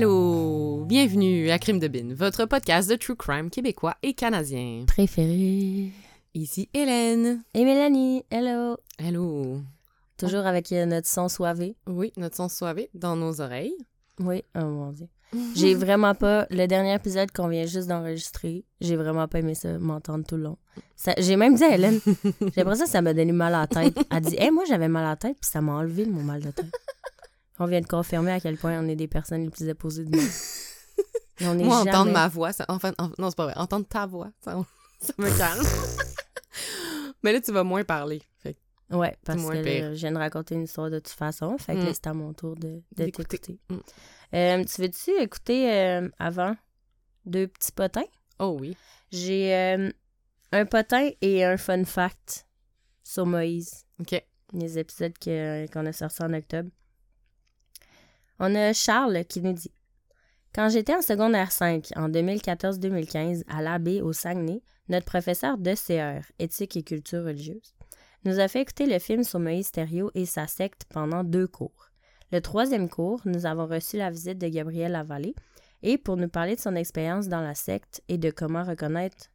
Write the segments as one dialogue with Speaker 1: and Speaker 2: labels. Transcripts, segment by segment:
Speaker 1: Allô, bienvenue à Crime de Bin, votre podcast de true crime québécois et canadien.
Speaker 2: Préféré.
Speaker 1: Ici Hélène.
Speaker 2: Et Mélanie, hello.
Speaker 1: Allô.
Speaker 2: Toujours avec euh, notre son soivé.
Speaker 1: Oui, notre son soivé dans nos oreilles.
Speaker 2: Oui, oh mon dieu. J'ai vraiment pas. Le dernier épisode qu'on vient juste d'enregistrer, j'ai vraiment pas aimé ça, m'entendre tout le long. Ça- J'ai même dit à Hélène, j'ai l'impression que ça m'a donné mal à la tête. Elle dit, hey, moi j'avais mal à la tête, puis ça m'a enlevé mon mal de tête. On vient de confirmer à quel point on est des personnes les plus opposées. Et on est
Speaker 1: Moi,
Speaker 2: jamais-
Speaker 1: entendre ma voix, ça, enfin, en- non, c'est pas vrai, entendre ta voix, ça, ça me calme. Mais là, tu vas moins parler. Fait
Speaker 2: Ouais, parce
Speaker 1: moins
Speaker 2: que là, je viens de raconter une histoire de toute façon. Fait que
Speaker 1: Mm.
Speaker 2: là, c'est à mon tour de, de t'écouter.
Speaker 1: Mm.
Speaker 2: Euh, tu veux-tu écouter euh, avant? Deux petits potins?
Speaker 1: Oh oui.
Speaker 2: J'ai euh, un potin et un fun fact sur Moïse,
Speaker 1: OK.
Speaker 2: les épisodes qu'on a sortis en octobre. On a Charles qui nous dit Quand j'étais en secondaire 5, en 2014-2015, à l'abbé au Saguenay, notre professeur de CR, éthique et culture religieuse, nous a fait écouter le film sur Moïse et sa secte pendant deux cours. Le troisième cours, nous avons reçu la visite de Gabriel Lavallée et pour nous parler de son expérience dans la secte et de comment reconnaître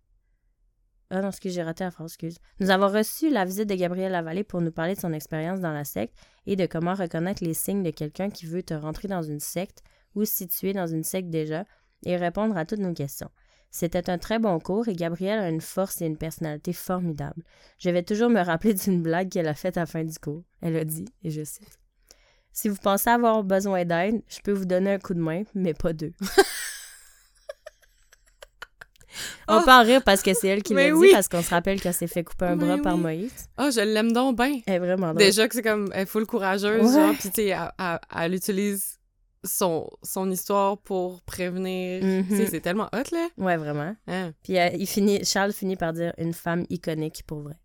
Speaker 2: ah non, excuse, j'ai raté la phrase, excuse. Nous avons reçu la visite de Gabriel Lavallée pour nous parler de son expérience dans la secte et de comment reconnaître les signes de quelqu'un qui veut te rentrer dans une secte ou se situer dans une secte déjà et répondre à toutes nos questions. C'était un très bon cours et Gabrielle a une force et une personnalité formidables. Je vais toujours me rappeler d'une blague qu'elle a faite à la fin du cours. Elle a dit, et je cite, Si vous pensez avoir besoin d'aide, je peux vous donner un coup de main, mais pas deux. On
Speaker 1: Oh.
Speaker 2: peut en rire parce que c'est elle qui l'a
Speaker 1: oui.
Speaker 2: dit, parce qu'on se rappelle qu'elle s'est fait couper un
Speaker 1: Mais
Speaker 2: bras par
Speaker 1: oui.
Speaker 2: Moïse.
Speaker 1: Ah, je l'aime donc bien.
Speaker 2: Elle est vraiment drôle.
Speaker 1: Déjà que c'est comme, elle est full courageuse,
Speaker 2: Ouais.
Speaker 1: genre, pis tu sais, elle, elle- elle utilise son, son histoire pour prévenir. Tu sais, c'est tellement hot, là.
Speaker 2: Ouais, vraiment.
Speaker 1: Hein?
Speaker 2: Puis euh, il finit, Charles finit par dire une femme iconique pour vrai.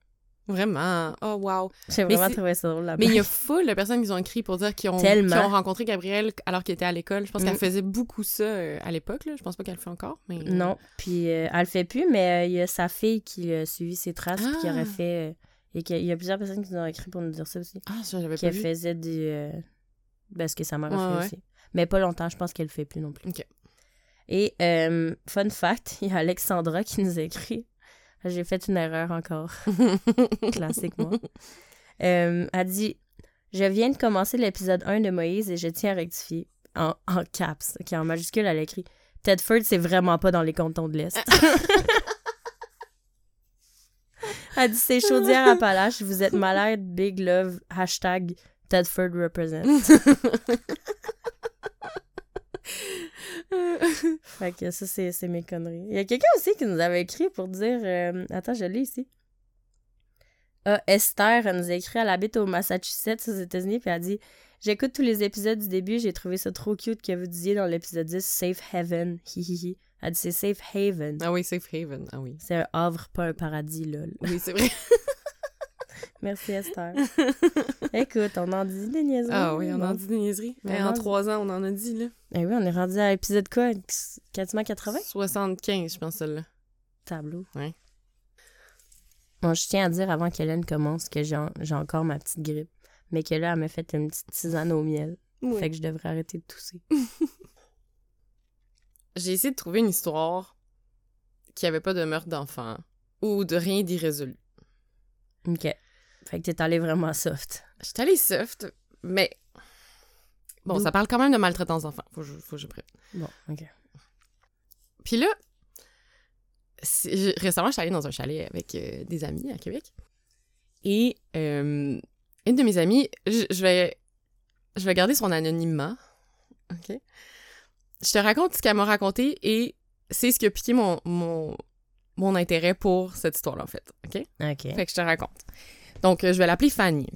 Speaker 1: Vraiment. Oh, wow.
Speaker 2: J'ai vraiment trouvé ça drôle. la
Speaker 1: Mais il y a full de personnes qui ont écrit pour dire qu'ils ont, qu'ils ont rencontré Gabrielle alors qu'elle était à l'école. Je pense
Speaker 2: Mm.
Speaker 1: qu'elle faisait beaucoup ça euh, à l'époque. Je pense pas qu'elle le fait encore, mais...
Speaker 2: Non, puis euh, elle le fait plus, mais euh, il y a sa fille qui a suivi ses traces, puis qui
Speaker 1: Ah.
Speaker 2: aurait fait. euh, et qu'il y a plusieurs personnes qui nous ont écrit pour nous dire ça aussi.
Speaker 1: Ah, ça, j'avais pas
Speaker 2: Qu'elle faisait du. euh, ben, ce que sa mère a fait
Speaker 1: ouais.
Speaker 2: aussi. Mais pas longtemps, je pense qu'elle le fait plus non plus.
Speaker 1: Ok.
Speaker 2: Et, euh, fun fact, il y a Alexandra qui nous a écrit. J'ai fait une erreur encore. Classique, moi. Euh, elle dit Je viens de commencer l'épisode 1 de Moïse et je tiens à rectifier. En, en caps, qui en majuscule, elle écrit Tedford, c'est vraiment pas dans les cantons de l'Est. elle dit C'est chaudière à Palache, vous êtes malade, big love, hashtag Tedford represent. Fait que ça, c'est c'est mes conneries. Il y a quelqu'un aussi qui nous avait écrit pour dire. euh, Attends, je l'ai ici. Ah, Esther, elle nous a écrit. Elle habite au Massachusetts, aux États-Unis, puis elle a dit J'écoute tous les épisodes du début, j'ai trouvé ça trop cute que vous disiez dans l'épisode 10 Safe Haven. Hihihi. Elle dit C'est Safe Haven.
Speaker 1: Ah oui, Safe Haven. Ah oui.
Speaker 2: C'est un havre, pas un paradis, lol.
Speaker 1: Oui, c'est vrai.
Speaker 2: Merci, Esther. Écoute, on en dit des niaiseries.
Speaker 1: Ah oui, on en dit des niaiseries.
Speaker 2: Mais
Speaker 1: Eh, en trois ans, on en a dit, là.
Speaker 2: Eh oui, on est rendu à l'épisode quoi? Quasiment 80
Speaker 1: 75, je pense, celle-là.
Speaker 2: tableau.
Speaker 1: Ouais.
Speaker 2: Bon, je tiens à dire avant qu'Hélène commence que j'ai en- j'ai encore ma petite grippe, mais que là, elle m'a fait une petite tisane au miel.
Speaker 1: Oui.
Speaker 2: Fait que je devrais arrêter de tousser.
Speaker 1: J'ai essayé de trouver une histoire qui avait pas de meurtre d'enfant ou de rien d'irrésolu.
Speaker 2: OK. Fait que t'es allé vraiment soft.
Speaker 1: J'étais allée soft, mais... Bon, ça parle quand même de maltraitance d'enfants. Faut faut que je prenne.
Speaker 2: Bon, OK.
Speaker 1: Puis là, récemment, je suis allée dans un chalet avec euh, des amis à Québec. Et euh, une de mes amies, je, je vais, je vais garder son anonymat. OK? Je te raconte ce qu'elle m'a raconté et c'est ce qui a piqué mon, mon, mon intérêt pour cette histoire-là, en fait. OK?
Speaker 2: OK.
Speaker 1: Fait que je te raconte. Donc, euh, je vais l'appeler Fanny.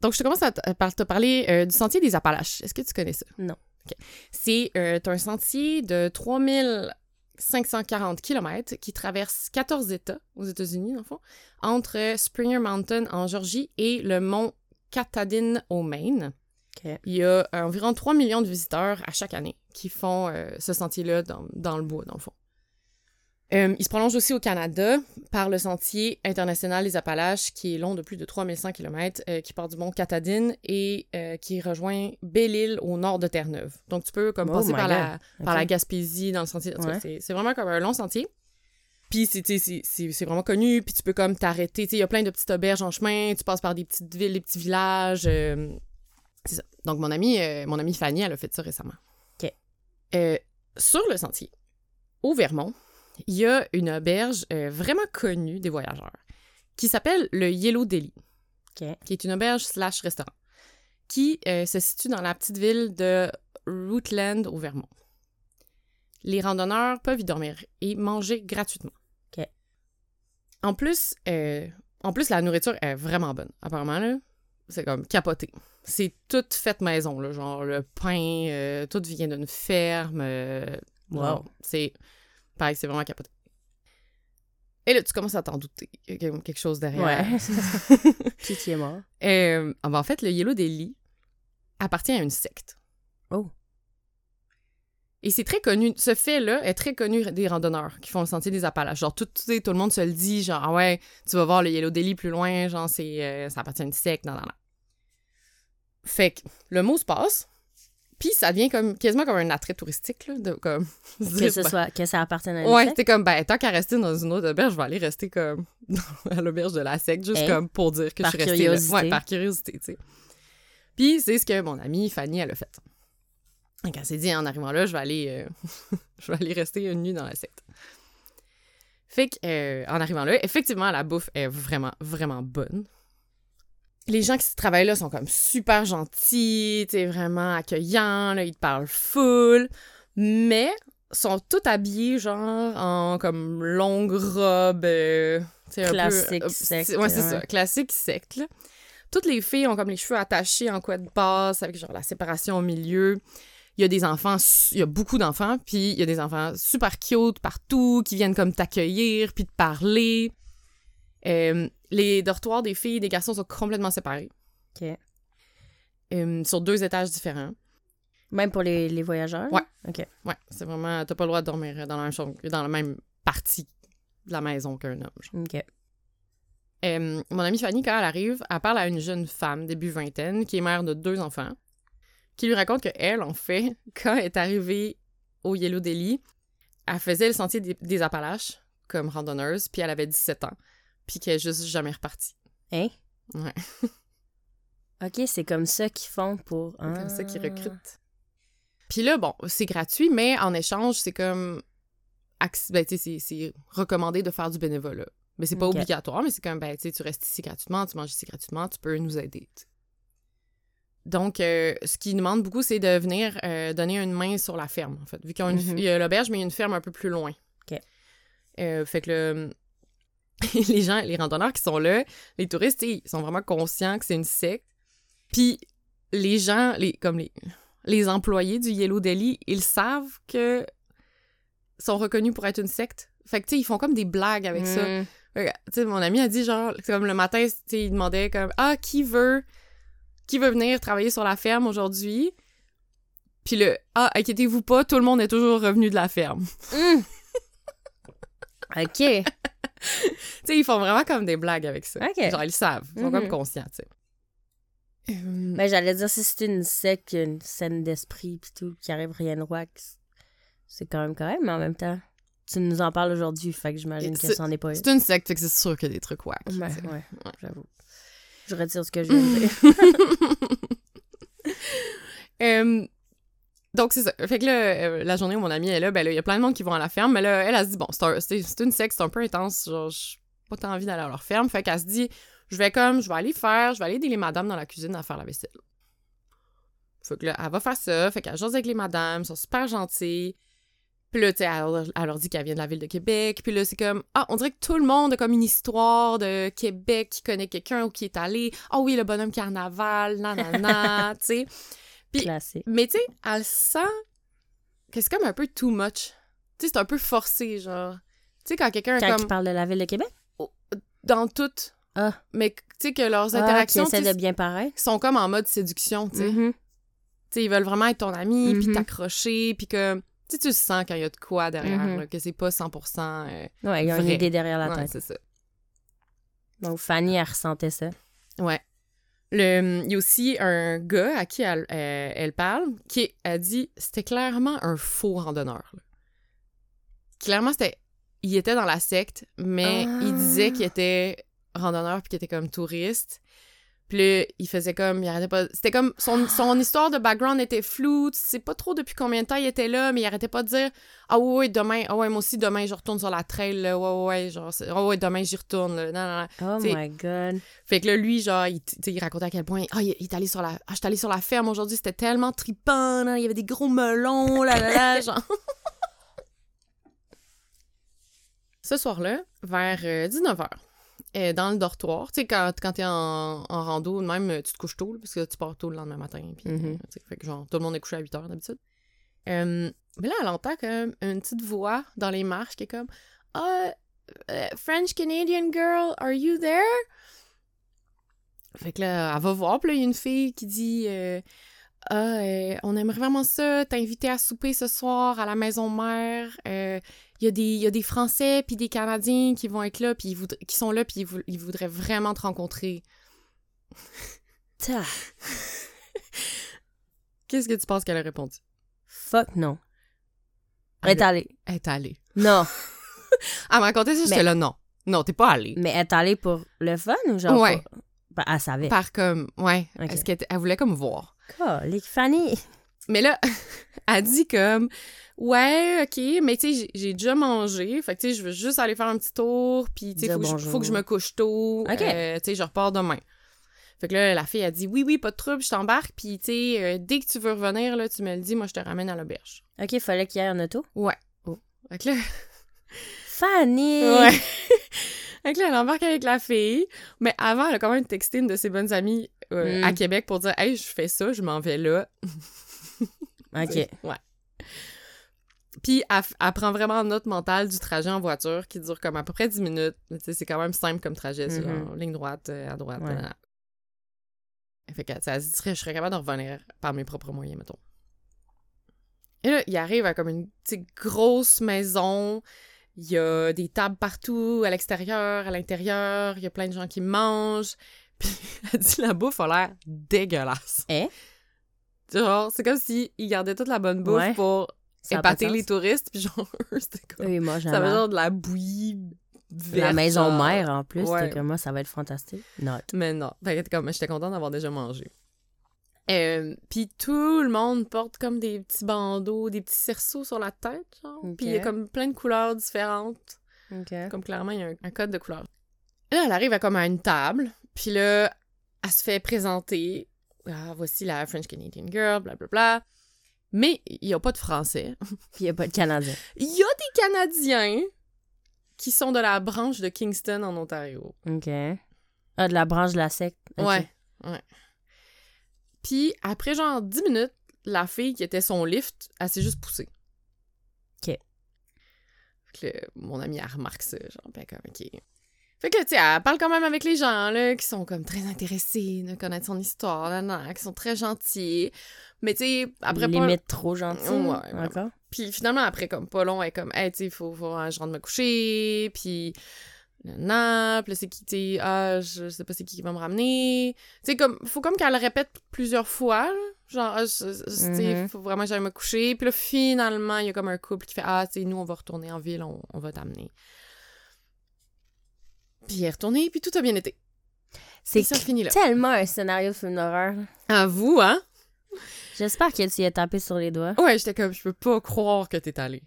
Speaker 1: Donc, je te commence à te, par te parler euh, du sentier des Appalaches. Est-ce que tu connais ça?
Speaker 2: Non.
Speaker 1: OK. C'est euh, un sentier de 3540 km qui traverse 14 États aux États-Unis, dans le fond, entre Springer Mountain en Georgie et le mont Katahdin au Maine. Il y a environ 3 millions de visiteurs à chaque année qui font euh, ce sentier-là dans, dans le bois, dans le fond. Euh, il se prolonge aussi au Canada par le sentier international des Appalaches, qui est long de plus de 3100 km, euh, qui part du mont Catadine et euh, qui rejoint Belle-Île au nord de Terre-Neuve. Donc, tu peux comme
Speaker 2: Oh
Speaker 1: passer par, la, par la Gaspésie dans le sentier.
Speaker 2: Ouais.
Speaker 1: C'est vraiment comme un long sentier. Puis, c'est- vraiment connu, puis tu peux comme t'arrêter. Il y a plein de petites auberges en chemin, tu passes par des petites villes, des petits villages. c'est ça. Donc, mon amie, mon amie Fanny, elle a fait ça récemment.
Speaker 2: OK.
Speaker 1: Sur le sentier, au Vermont, il y a une auberge euh, vraiment connue des voyageurs qui s'appelle le Yellow Deli, qui est une auberge slash restaurant qui euh, se situe dans la petite ville de Rootland au Vermont. Les randonneurs peuvent y dormir et manger gratuitement. En plus, euh, en plus, la nourriture est vraiment bonne. Apparemment, là, c'est comme capoté. C'est tout fait maison, là, genre le pain, tout vient d'une ferme.
Speaker 2: Wow.
Speaker 1: C'est pareil, c'est vraiment capoté. Et là, tu commences à t'en douter. Il y a quelque chose derrière.
Speaker 2: Ouais. Qui qui est mort?
Speaker 1: Euh, ah ben, en fait, le Yellow Delhi appartient à une secte.
Speaker 2: Oh.
Speaker 1: Et c'est très connu. Ce fait-là est très connu des randonneurs qui font le sentier des Appalaches. Genre, tout, le monde se le dit, genre, ah ouais, tu vas voir le Yellow Delhi plus loin, genre, c'est, euh, ça appartient à une secte, non, non, non. Fait que le mot se passe, puis ça devient comme, quasiment comme un attrait touristique, là, de, comme...
Speaker 2: Que, ce
Speaker 1: ben,
Speaker 2: soit, que ça appartienne à une
Speaker 1: Ouais, c'était comme, ben, tant qu'à rester dans une autre auberge, je vais aller rester comme à l'auberge de la secte, juste comme pour dire que je suis restée
Speaker 2: curiosité.
Speaker 1: là. Ouais, par curiosité, tu sais. Puis c'est ce que mon amie Fanny, elle a fait. Donc, elle s'est dit, en arrivant là, je vais aller, euh, je vais aller rester une nuit dans la secte. Fait que, euh, en arrivant là, effectivement, la bouffe est vraiment, vraiment bonne. Les gens qui travaillent là sont comme super gentils, sais, vraiment accueillants, là, ils te parlent full, mais sont tous habillés genre en comme longue robe, euh, peu-
Speaker 2: Classique secte,
Speaker 1: c'est- Ouais, c'est
Speaker 2: ouais.
Speaker 1: ça, classique secte. Là. Toutes les filles ont comme les cheveux attachés en couette basse avec genre la séparation au milieu. Il y a des enfants, il y a beaucoup d'enfants, puis il y a des enfants super cute partout qui viennent comme t'accueillir puis te parler. Euh, les dortoirs des filles et des garçons sont complètement séparés,
Speaker 2: OK.
Speaker 1: euh, sur deux étages différents.
Speaker 2: Même pour les, les voyageurs?
Speaker 1: Ouais.
Speaker 2: OK.
Speaker 1: Ouais, c'est vraiment, t'as pas le droit de dormir dans la même chambre, dans la même partie de la maison qu'un homme. genre.
Speaker 2: OK.
Speaker 1: Euh, mon amie Fanny, quand elle arrive, elle parle à une jeune femme, début vingtaine, qui est mère de deux enfants, qui lui raconte que elle, en fait, quand elle est arrivée au Yellow Delhi, elle faisait le sentier des, des Appalaches comme randonneuse, puis elle avait 17 ans, puis qu'elle est juste jamais repartie.
Speaker 2: Hein?
Speaker 1: Ouais.
Speaker 2: OK, c'est comme ça qu'ils font pour...
Speaker 1: C'est comme ça qu'ils recrutent. Puis là, bon, c'est gratuit, mais en échange, c'est comme. Ben, tu sais, c'est- recommandé de faire du bénévolat. Mais c'est pas obligatoire, mais c'est comme, ben, tu sais, tu restes ici gratuitement, tu manges ici gratuitement, tu peux nous aider. Donc, euh, ce qu'ils demandent beaucoup, c'est de venir euh, donner une main sur la ferme, en fait. Vu qu'il y a, une- y a l'auberge, mais il y a une ferme un peu plus loin.
Speaker 2: Ok.
Speaker 1: Euh, fait que le- les gens, les randonneurs qui sont là, les touristes, ils sont vraiment conscients que c'est une secte. Puis les gens, les, comme les, les employés du Yellow Delhi, ils savent que sont reconnus pour être une secte. Fait que, tu sais, ils font comme des blagues avec ça. Fait que, Tu sais, mon ami a dit, genre, c'est comme le matin, tu sais, il demandait comme, ah, qui veut, qui veut venir travailler sur la ferme aujourd'hui? Puis le, ah, inquiétez-vous pas, tout le monde est toujours revenu de la ferme.
Speaker 2: Hmm. OK.
Speaker 1: tu sais, ils font vraiment comme des blagues avec ça.
Speaker 2: Ok.
Speaker 1: Genre, ils le savent. Ils sont
Speaker 2: Mhm.
Speaker 1: comme conscients, tu sais. Euh,
Speaker 2: Ben, j'allais dire, si c'est une secte, une scène d'esprit pis tout, qui arrive rien de roi, c'est- quand même correct, mais en même temps, tu nous en parles aujourd'hui, fait que j'imagine que
Speaker 1: C'est-
Speaker 2: ça en est pas une.
Speaker 1: C'est une secte, fait que c'est sûr qu'il y a des trucs wack.
Speaker 2: Ouais, Ouais. j'avoue. Je retire ce que je viens de dire.
Speaker 1: Euh, donc, c'est ça. Fait que là, euh, la journée où mon amie est là, ben là, il y a plein de monde qui vont à la ferme, mais là, elle, elle se dit, bon, c'est un- c'est c'est une c'est un peu intense, genre, j'ai pas tant envie d'aller à leur ferme. Fait qu'elle se dit, je vais comme, je vais aller faire, je vais aller aider les madames dans la cuisine à faire la vaisselle. Fait que là, elle va faire ça, fait qu'elle jase avec les madames, elles sont super gentilles. Puis là, tu sais, elle leur dit qu'elle vient de la ville de Québec. Puis là, c'est comme, ah, on dirait que tout le monde a comme une histoire de Québec qui connaît quelqu'un ou qui est allé. Ah oui, le bonhomme carnaval, nanana, tu sais.
Speaker 2: Classique.
Speaker 1: Mais tu sais, elle sent que c'est comme un peu too much. Tu sais, c'est un peu forcé, genre. Tu sais, quand quelqu'un
Speaker 2: Quand
Speaker 1: comme...
Speaker 2: il parle de la ville de Québec?
Speaker 1: Dans tout.
Speaker 2: Ah.
Speaker 1: Mais tu sais, que leurs
Speaker 2: Ah, qui
Speaker 1: interactions
Speaker 2: de bien paraître?
Speaker 1: sont comme en mode séduction, tu sais.
Speaker 2: Mhm.
Speaker 1: Tu sais, ils veulent vraiment être ton ami, puis
Speaker 2: Mhm.
Speaker 1: t'accrocher, puis que... Tu sais, tu sens quand il y a de quoi derrière,
Speaker 2: Mhm.
Speaker 1: là, que c'est pas 100%... euh,
Speaker 2: Ouais, il y a une idée derrière la
Speaker 1: ouais,
Speaker 2: tête.
Speaker 1: c'est ça.
Speaker 2: Donc, Fanny, elle ressentait ça.
Speaker 1: Ouais. Le, il y a aussi un gars à qui elle, euh, elle parle qui a dit c'était clairement un faux randonneur. là. Clairement, c'était. Il était dans la secte, mais
Speaker 2: Ah.
Speaker 1: il disait qu'il était randonneur puis qu'il était comme touriste. Puis là, il faisait comme. Il arrêtait pas. C'était comme. Son, son histoire de background était floue. Tu sais pas trop depuis combien de temps il était là, mais il arrêtait pas de dire Ah ouais, ouais, demain. Ah ouais, moi aussi, demain, je retourne sur la trail. Là. Ouais, ouais, ouais. Genre, ah ouais, demain, j'y retourne. Là. Non, non, non.
Speaker 2: Oh
Speaker 1: T'sais-
Speaker 2: my God.
Speaker 1: Fait que là, lui, genre, il, il racontait à quel point, ah, il, il est allé sur la, ah, allé sur la ferme aujourd'hui, c'était tellement trippant, là, il y avait des gros melons, là, là, là, genre. Ce soir-là, vers 19h, dans le dortoir, tu sais, quand, quand t'es en, en rando, même, tu te couches tôt, parce que tu pars tôt le lendemain matin, puis,
Speaker 2: Mhm.
Speaker 1: euh, fait que genre, tout le monde est couché à 8h d'habitude. Euh, mais là, elle entend comme une petite voix dans les marches qui est comme, ah, euh, French Canadian girl, are you there? Fait que là, elle va voir, puis là, il y a une fille qui dit euh, Ah, euh, on aimerait vraiment ça, t'inviter à souper ce soir à la maison mère. Il y, a des- il y a des Français puis des Canadiens qui vont être là, puis ils qui sont là, puis ils, vou- ils voudraient vraiment te rencontrer.
Speaker 2: Ta-
Speaker 1: Qu'est-ce que tu penses qu'elle a répondu?
Speaker 2: Fuck non. Elle est allée.
Speaker 1: Elle est allée.
Speaker 2: Non.
Speaker 1: Elle m'a raconté ça, j'étais là, non. Non, t'es pas allée.
Speaker 2: Mais elle est allée pour le fun ou genre.
Speaker 1: Ouais.
Speaker 2: pour- Ben, elle savait.
Speaker 1: Par comme, ouais, est-ce qu'elle elle voulait comme voir.
Speaker 2: Colique, Fanny.
Speaker 1: Mais là, elle dit comme Ouais, OK, mais tu sais, j'ai- déjà mangé. Fait que tu sais, je veux juste aller faire un petit tour. Puis tu sais, faut, que je- faut que je me couche tôt.
Speaker 2: OK.
Speaker 1: Euh, tu sais, je repars demain. Fait que là, la fille a dit Oui, oui, pas de trouble, je t'embarque. Puis tu sais, euh, dès que tu veux revenir, là, tu me le dis, moi, je te ramène à l'auberge.
Speaker 2: OK, il fallait qu'il y ait un auto?
Speaker 1: Ouais. Fait que là,
Speaker 2: Fanny!
Speaker 1: ouais. fait que là, elle embarque avec la fille. Mais avant, elle a quand même texté une de ses bonnes amies euh,
Speaker 2: Mm.
Speaker 1: à Québec pour dire Hey, je fais ça, je m'en vais là.
Speaker 2: OK.
Speaker 1: Ouais. Puis elle, elle prend vraiment note mentale du trajet en voiture qui dure comme à peu près 10 minutes. C'est quand même simple comme trajet, genre ligne droite, euh, à droite.
Speaker 2: Ouais.
Speaker 1: nanana. Fait que se dirait, je serais capable de revenir par mes propres moyens, mettons. Et là, il arrive à comme une petite grosse maison. Il y a des tables partout, à l'extérieur, à l'intérieur. Il y a plein de gens qui mangent. Puis elle dit la bouffe a l'air dégueulasse.
Speaker 2: Hein?
Speaker 1: Genre, c'est comme s'ils gardaient toute la bonne bouffe
Speaker 2: Ouais.
Speaker 1: pour épater
Speaker 2: sens.
Speaker 1: les touristes, puis genre, c'était comme...
Speaker 2: Oui, moi,
Speaker 1: ça
Speaker 2: j'aime.
Speaker 1: genre de la bouillie verte,
Speaker 2: La maison mère, en plus,
Speaker 1: Ouais.
Speaker 2: comme moi, ça va être fantastique. Not.
Speaker 1: Mais non, fait que comme, j'étais contente d'avoir déjà mangé. Euh, puis tout le monde porte comme des petits bandeaux, des petits cerceaux sur la tête, genre.
Speaker 2: Ok.
Speaker 1: Puis il y a comme plein de couleurs différentes.
Speaker 2: OK.
Speaker 1: Comme clairement, il y a un, un code de couleurs. Là, elle arrive à comme à une table, puis là, elle se fait présenter. Ah, voici la French Canadian Girl, blablabla. Mais il n'y a pas de français.
Speaker 2: Il n'y a pas de Canadien.
Speaker 1: Il y a des Canadiens qui sont de la branche de Kingston en Ontario.
Speaker 2: OK. Ah, de la branche de la secte.
Speaker 1: Ouais, ouais. Puis après genre 10 minutes, la fille qui était son lift, elle s'est juste poussée.
Speaker 2: OK.
Speaker 1: Fait que mon amie, elle remarque ça, genre, est comme, OK. Fait que, tu sais, elle parle quand même avec les gens, là, qui sont comme très intéressés de connaître son histoire, là, là, qui sont très gentils. Mais, tu sais, après pas...
Speaker 2: Limite trop gentil.
Speaker 1: Ouais.
Speaker 2: D'accord.
Speaker 1: Puis finalement, après, comme pas long, elle est comme, hey, tu sais, faut, faut que je rentre me coucher, puis là, c'est qui, tu sais, ah, je sais pas c'est qui qui va me ramener. Tu sais, comme, faut comme qu'elle le répète plusieurs fois, là. genre, ah, je- je-
Speaker 2: Mhm.
Speaker 1: faut vraiment que j'aille me coucher. Puis là, finalement, il y a comme un couple qui fait, ah, tu sais, nous, on va retourner en ville, on, on va t'amener. Puis elle est retournée, puis tout a bien été.
Speaker 2: C'est tellement un scénario de film d'horreur.
Speaker 1: À vous, hein?
Speaker 2: J'espère que tu y as tapé sur les doigts.
Speaker 1: Ouais, j'étais comme, je peux pas croire que t'es allée.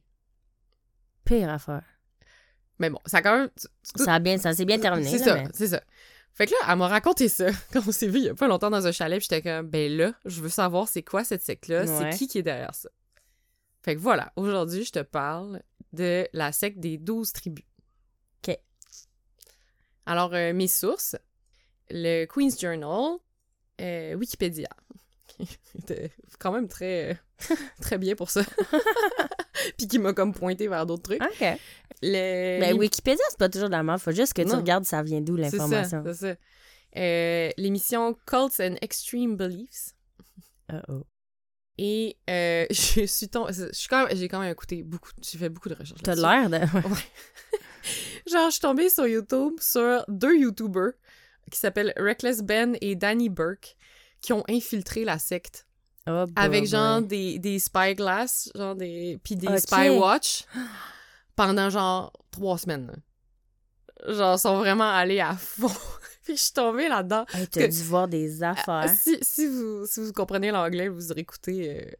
Speaker 2: Pire affaire.
Speaker 1: Mais bon, ça a quand même...
Speaker 2: Ça, a bien, ça s'est bien terminé.
Speaker 1: C'est ça,
Speaker 2: mais-
Speaker 1: c'est ça. Fait que là, elle m'a raconté ça quand on s'est vu il y a pas longtemps dans un chalet, puis j'étais comme, ben là, je veux savoir c'est quoi cette secte-là,
Speaker 2: Ouais.
Speaker 1: c'est qui qui est derrière ça? Fait que voilà, aujourd'hui, je te parle de la secte des douze tribus. Alors, euh, mes sources, le Queen's Journal, euh, Wikipédia. qui était quand même très, euh, très bien pour ça. puis qui m'a comme pointé vers d'autres trucs.
Speaker 2: OK.
Speaker 1: Le...
Speaker 2: Ben, Wikipédia, c'est pas toujours de la merde. Faut juste que tu
Speaker 1: Non.
Speaker 2: regardes ça vient d'où
Speaker 1: ça,
Speaker 2: l'information.
Speaker 1: c'est ça. Euh, L'émission Cults and Extreme Beliefs.
Speaker 2: Uh-oh.
Speaker 1: Et euh, je suis tombée... J'ai quand même écouté beaucoup... J'ai fait beaucoup de recherches
Speaker 2: T'as l'air de.
Speaker 1: Genre, je suis tombée sur YouTube sur deux YouTubers qui s'appellent Reckless Ben et Danny Burke qui ont infiltré la secte
Speaker 2: Oh,
Speaker 1: avec
Speaker 2: boy.
Speaker 1: genre des, des spyglass, genre des puis des spywatch pendant genre trois semaines. là. Genre, sont vraiment allés à fond. puis je suis tombée là-dedans.
Speaker 2: Hey, t'as dû voir des affaires.
Speaker 1: Si, si, vous, si vous comprenez l'anglais, vous aurez écouté euh,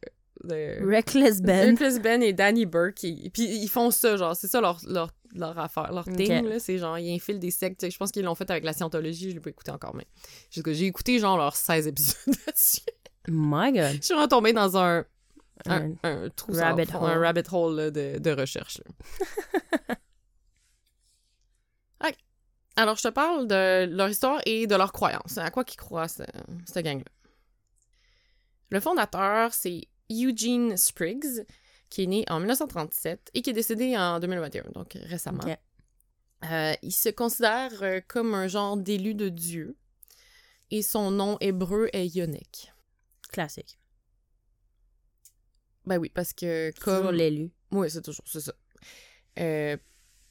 Speaker 1: de-
Speaker 2: Reckless Ben.
Speaker 1: Reckless Ben et Danny Burke. ils- puis ils font ça, genre, c'est ça leur, leur, leur affaire, leur thing, là, c'est genre, ils infilent des sectes. Je pense qu'ils l'ont fait avec la scientologie, je l'ai pas écouté encore, mais j'ai écouté genre leurs 16 épisodes là-dessus.
Speaker 2: My God.
Speaker 1: Je suis retombée dans un, un,
Speaker 2: Un
Speaker 1: un trou
Speaker 2: rabbit
Speaker 1: un
Speaker 2: hole.
Speaker 1: rabbit hole là, de, de recherche. là. Alors, je te parle de leur histoire et de leurs croyances. À quoi qu'ils croient, ce- cette gang-là? Le fondateur, c'est Eugene Spriggs, qui est né en 1937 et qui est décédé en 2021, donc récemment. Euh, il se considère euh, comme un genre d'élu de Dieu et son nom hébreu est Yonek.
Speaker 2: Classique.
Speaker 1: Ben oui, parce que
Speaker 2: Toujours
Speaker 1: comme...
Speaker 2: l'élu.
Speaker 1: Oui, c'est toujours, c'est ça. Euh,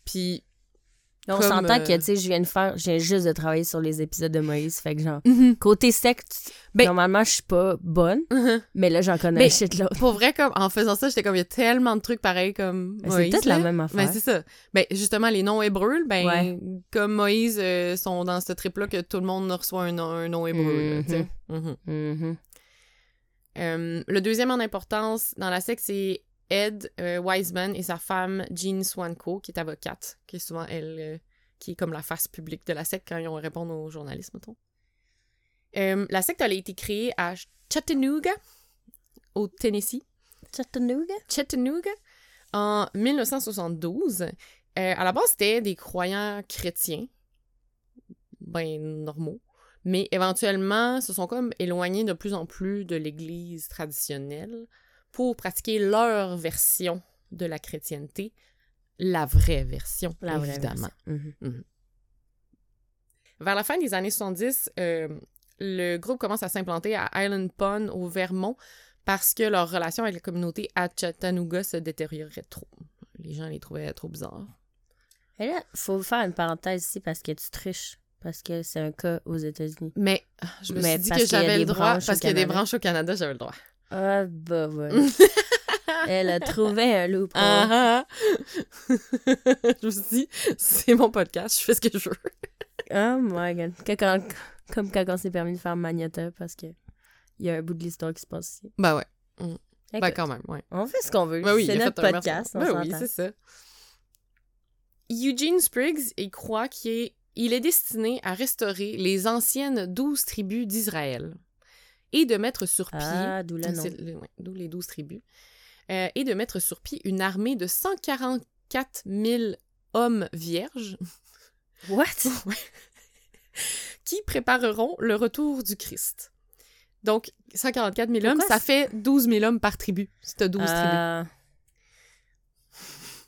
Speaker 1: Puis...
Speaker 2: On s'entend
Speaker 1: euh,
Speaker 2: que, tu sais, je viens de faire, je viens juste de travailler sur les épisodes de Moïse, fait que genre,
Speaker 1: Mhm.
Speaker 2: côté secte,
Speaker 1: Ben-
Speaker 2: normalement, je suis pas bonne,
Speaker 1: Mhm.
Speaker 2: mais là, j'en connais un shitload.
Speaker 1: Pour vrai, comme en faisant ça, j'étais comme, il y a tellement de trucs pareils comme
Speaker 2: Ben, c'est
Speaker 1: Moïse.
Speaker 2: peut-être la même
Speaker 1: Ben,
Speaker 2: affaire.
Speaker 1: c'est ça. Ben, justement, les noms hébreux, ben,
Speaker 2: Ouais.
Speaker 1: comme Moïse, euh, sont dans ce trip-là que tout le monde reçoit un nom, un nom hébreu. Mhm. Euh, le deuxième en importance dans la secte, c'est Ed euh, Wiseman et sa femme Jean Swanko, qui est avocate, qui est souvent elle, euh, qui est comme la face publique de la secte quand ils ont répondre aux journalistes, mettons. Euh, la secte elle a été créée à Chattanooga, au Tennessee.
Speaker 2: Chattanooga?
Speaker 1: Chattanooga, en 1972. Euh, à la base, c'était des croyants chrétiens, ben normaux, mais éventuellement se sont comme éloignés de plus en plus de l'Église traditionnelle pour pratiquer leur version de la chrétienté, la vraie version,
Speaker 2: La vraie
Speaker 1: évidemment.
Speaker 2: version. Mhm.
Speaker 1: Vers la fin des années 70, euh, le groupe commence à s'implanter à Island Pond, au Vermont, parce que leur relation avec la communauté à Chattanooga se détériorait trop. Les gens les trouvaient trop bizarres.
Speaker 2: Et là, faut faire une parenthèse ici parce que tu triches. Parce que c'est un cas aux États-Unis.
Speaker 1: Mais je me
Speaker 2: Mais
Speaker 1: suis dit que j'avais le droit, parce qu'il y a des branches au Canada, j'avais le droit.
Speaker 2: Ah, bah, ouais. Elle a trouvé un loup.
Speaker 1: Ah, ah. je me suis dit, c'est mon podcast, je fais ce que je veux.
Speaker 2: Oh my god. Quand- comme quand on s'est permis de faire Magnata parce que il y a un bout de l'histoire qui se passe ici.
Speaker 1: Ben ouais, ben
Speaker 2: Écoute,
Speaker 1: quand même, ouais.
Speaker 2: on fait ce qu'on veut.
Speaker 1: Ben oui,
Speaker 2: c'est notre podcast.
Speaker 1: Ben oui, c'est ça. Eugene Spriggs, il croit qu'il est, il est destiné à restaurer les anciennes douze tribus d'Israël et de mettre sur pied...
Speaker 2: Ah, d'où le
Speaker 1: ouais, les douze tribus. Euh, et de mettre sur pied une armée de 144 000 hommes vierges
Speaker 2: What?
Speaker 1: qui prépareront le retour du Christ. Donc, 144 000 hommes,
Speaker 2: Pourquoi
Speaker 1: ça fait 12 000 hommes par tribu, si t'as 12 tribus.
Speaker 2: Euh,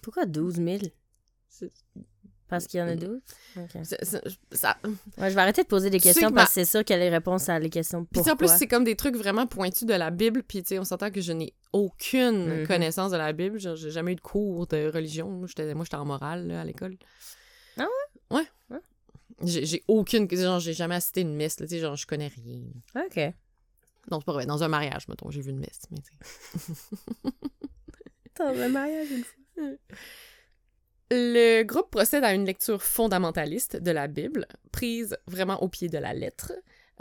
Speaker 2: Pourquoi 12 000? Parce qu'il y en a 12? Ok.
Speaker 1: C'est- c'est- ça,
Speaker 2: Ouais, je vais arrêter de poser des questions
Speaker 1: que
Speaker 2: parce
Speaker 1: ma-
Speaker 2: que c'est sûr qu'il y a les réponses à les questions.
Speaker 1: Puis en plus, c'est comme des trucs vraiment pointus de la Bible. Puis on s'entend que je n'ai aucune
Speaker 2: Mhm.
Speaker 1: connaissance de la Bible. J'ai jamais eu de cours de religion. Moi, j'étais en morale là, à l'école.
Speaker 2: Ah
Speaker 1: ouais? Ouais.
Speaker 2: Ouais.
Speaker 1: J'ai aucune... Genre, j'ai jamais assisté une messe. Là, genre, je connais rien.
Speaker 2: OK.
Speaker 1: Non, c'est pas vrai. Dans un mariage, mettons, j'ai vu une messe. Mais.
Speaker 2: Dans un mariage une fois.
Speaker 1: Le groupe procède à une lecture fondamentaliste de la Bible, prise vraiment au pied de la lettre.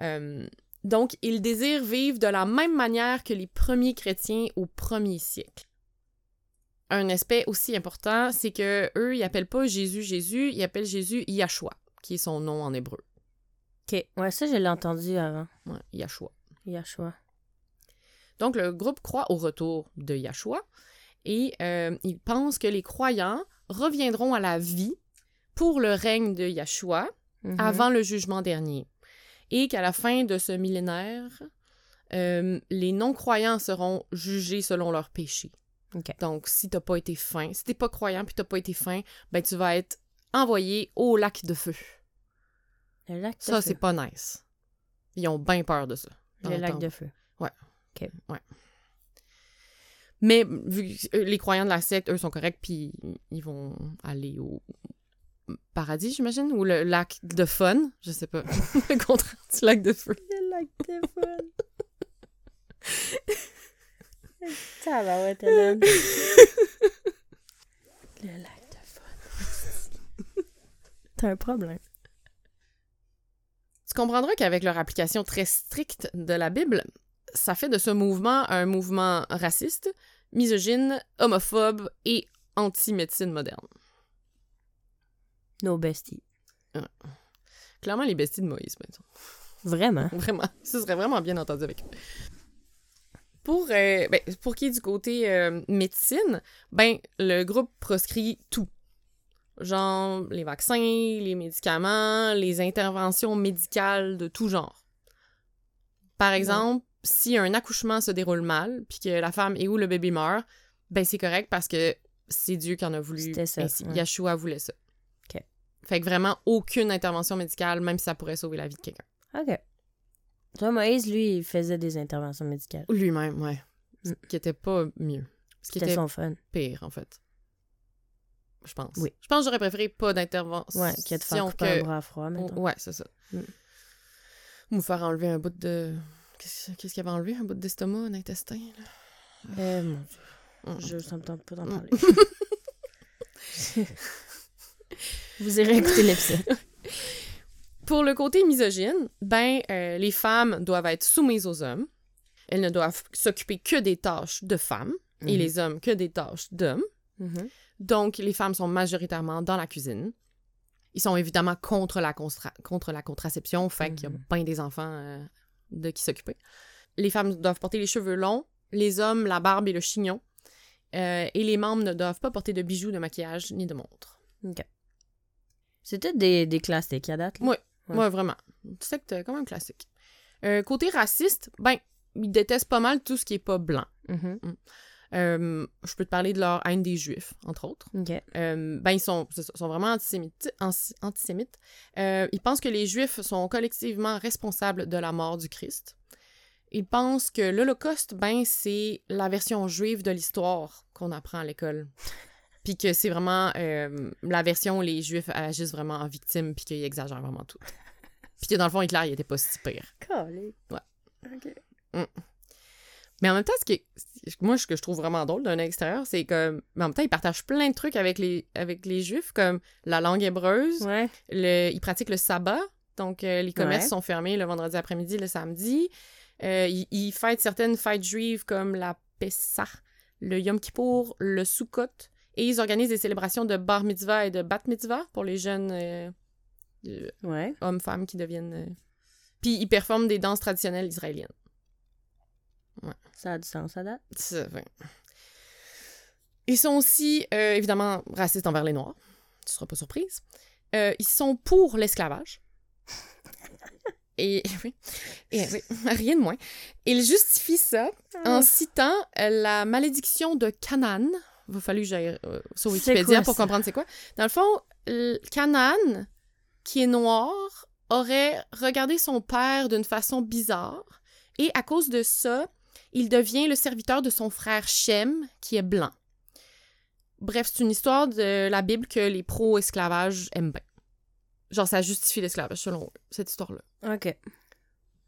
Speaker 1: Euh, donc, ils désirent vivre de la même manière que les premiers chrétiens au premier siècle. Un aspect aussi important, c'est que eux, ils appellent pas Jésus Jésus, ils appellent Jésus Yahshua, qui est son nom en hébreu.
Speaker 2: OK. Ouais, ça, je l'ai entendu avant.
Speaker 1: Ouais, Yahshua.
Speaker 2: Yahshua.
Speaker 1: Donc, le groupe croit au retour de Yahshua et euh, il pense que les croyants reviendront à la vie pour le règne de Yahshua
Speaker 2: Mhm.
Speaker 1: avant le jugement dernier. Et qu'à la fin de ce millénaire, euh, les non-croyants seront jugés selon leurs péchés.
Speaker 2: OK.
Speaker 1: Donc, si t'as pas été fin, si t'es pas croyant puis t'as pas été fin, ben tu vas être envoyé au lac de feu.
Speaker 2: Le lac de
Speaker 1: Ça, c'est pas nice. Ils ont bien peur de ça.
Speaker 2: Le lac de feu.
Speaker 1: Mais vu que euh, les croyants de la secte, eux, sont corrects, puis ils vont aller au paradis, j'imagine, ou le lac de fun, je sais pas, le contraire du lac de feu.
Speaker 2: Le lac de fun. Ça va, ouais. Le lac de fun. T'as un problème.
Speaker 1: Tu comprendras qu'avec leur application très stricte de la Bible, ça fait de ce mouvement un mouvement raciste, misogyne, homophobe et anti-médecine moderne.
Speaker 2: Nos besties.
Speaker 1: Clairement, les besties de Moïse, maintenant.
Speaker 2: Vraiment?
Speaker 1: Vraiment. Ce serait vraiment bien entendu avec eux. Pour, euh, ben, pour qui est du côté euh, médecine, ben, le groupe proscrit tout. Genre les vaccins, les médicaments, les interventions médicales de tout genre. Par exemple, si un accouchement se déroule mal, puis que la femme est où le bébé meurt, ben c'est correct parce que c'est Dieu qui en a voulu
Speaker 2: C'était ça,
Speaker 1: ainsi.
Speaker 2: ouais.
Speaker 1: Yeshua voulait ça.
Speaker 2: OK.
Speaker 1: Fait que vraiment aucune intervention médicale, même si ça pourrait sauver la vie de quelqu'un.
Speaker 2: OK. Toi, Moïse, lui, il faisait des interventions médicales.
Speaker 1: Lui-même, ouais. Ce
Speaker 2: Mm.
Speaker 1: qui était pas mieux. Ce qui était
Speaker 2: son fun.
Speaker 1: pire, en fait. Je pense.
Speaker 2: Oui.
Speaker 1: Je pense que j'aurais préféré pas d'intervention.
Speaker 2: Ouais, a de faire couper un bras à froid, mettons.
Speaker 1: Ouais, c'est ça.
Speaker 2: Mm.
Speaker 1: Ou me faire enlever un bout de. Qu'est-ce qu'il avait enlevé? Un bout d'estomac, un intestin.
Speaker 2: Euh, mon. Dieu, je, ça me tente pas d'en parler. Vous irez écouter l'épisode.
Speaker 1: Pour le côté misogyne, ben, euh, les femmes doivent être soumises aux hommes. Elles ne doivent s'occuper que des tâches de femmes et
Speaker 2: Mhm.
Speaker 1: les hommes que des tâches d'hommes.
Speaker 2: Mhm.
Speaker 1: Donc, les femmes sont majoritairement dans la cuisine. Ils sont évidemment contre la, contre la contraception, fait qu'il y a
Speaker 2: Mhm.
Speaker 1: bien des enfants euh, de qui s'occuper. Les femmes doivent porter les cheveux longs, les hommes la barbe et le chignon. Euh, et les membres ne doivent pas porter de bijoux, de maquillage ni de montres.
Speaker 2: C'était des, des classiques à date. là?
Speaker 1: Ouais.
Speaker 2: Ouais.
Speaker 1: Ouais, vraiment. C'est quand même classique. Euh, côté raciste, ben, ils détestent pas mal tout ce qui est pas blanc.
Speaker 2: Mhm.
Speaker 1: Euh, je peux te parler de leur haine des Juifs, entre autres. Euh, ben, ils sont, sont vraiment antisémites. anti- antisémites. Euh, ils pensent que les Juifs sont collectivement responsables de la mort du Christ. Ils pensent que l'Holocauste, ben, c'est la version juive de l'histoire qu'on apprend à l'école. Puis que c'est vraiment la version où les Juifs agissent vraiment en victime, puis qu'ils exagèrent vraiment tout. Puis que dans le fond, Hitler, il était pas si pire.
Speaker 2: Calé.
Speaker 1: Ouais.
Speaker 2: OK.
Speaker 1: Mais en même temps, ce qui est- moi, ce que je trouve vraiment drôle d'un extérieur, c'est que, en même temps, ils partagent plein de trucs avec les, avec les Juifs, comme la langue hébreuse,
Speaker 2: Ouais.
Speaker 1: le, ils pratiquent le sabbat, donc euh, les commerces
Speaker 2: Ouais.
Speaker 1: sont fermés le vendredi après-midi, le samedi. Euh, ils, ils fêtent certaines fêtes juives comme la Pessah, le Yom Kippour, le Sukkot, et ils organisent des célébrations de bar mitzvah et de bat mitzvah pour les jeunes euh,
Speaker 2: Ouais.
Speaker 1: hommes-femmes qui deviennent... Puis ils performent des danses traditionnelles israéliennes.
Speaker 2: Ça a du sens à date.
Speaker 1: Vrai. Ils sont aussi, euh, évidemment, racistes envers les Noirs. Tu seras pas surprise. Euh, ils sont pour l'esclavage. Et oui, et oui, rien de moins. Ils justifient ça en citant euh, la malédiction de Canaan. Il va falloir que j'aille euh, sur Wikipédia
Speaker 2: quoi
Speaker 1: pour
Speaker 2: ça?
Speaker 1: comprendre c'est quoi. Dans le fond, Canaan, qui est noir, aurait regardé son père d'une façon bizarre. Et à cause de ça, il devient le serviteur de son frère Shem, qui est blanc. Bref, c'est une histoire de la Bible que les pro-esclavage aiment bien. Genre, ça justifie l'esclavage, selon eux, cette histoire-là.
Speaker 2: OK.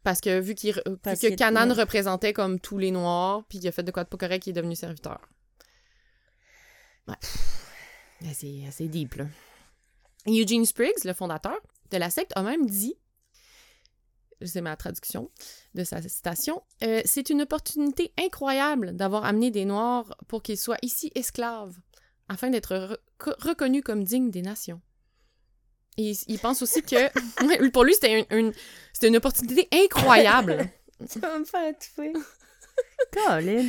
Speaker 1: Parce que vu, qu'il,
Speaker 2: Parce
Speaker 1: que Canaan
Speaker 2: ouais.
Speaker 1: représentait comme tous les Noirs, puis il a fait de quoi de pas correct, il est devenu serviteur. Ouais. C'est assez deep, là. Eugene Spriggs, le fondateur de la secte, a même dit, c'est ma traduction de sa citation, euh, c'est une opportunité incroyable d'avoir amené des Noirs pour qu'ils soient ici esclaves, afin d'être re- reconnus comme dignes des nations. Et il, il pense aussi que, pour lui, c'était une, une- c'était une opportunité incroyable.
Speaker 2: Tu vas me faire étouffer. Colin.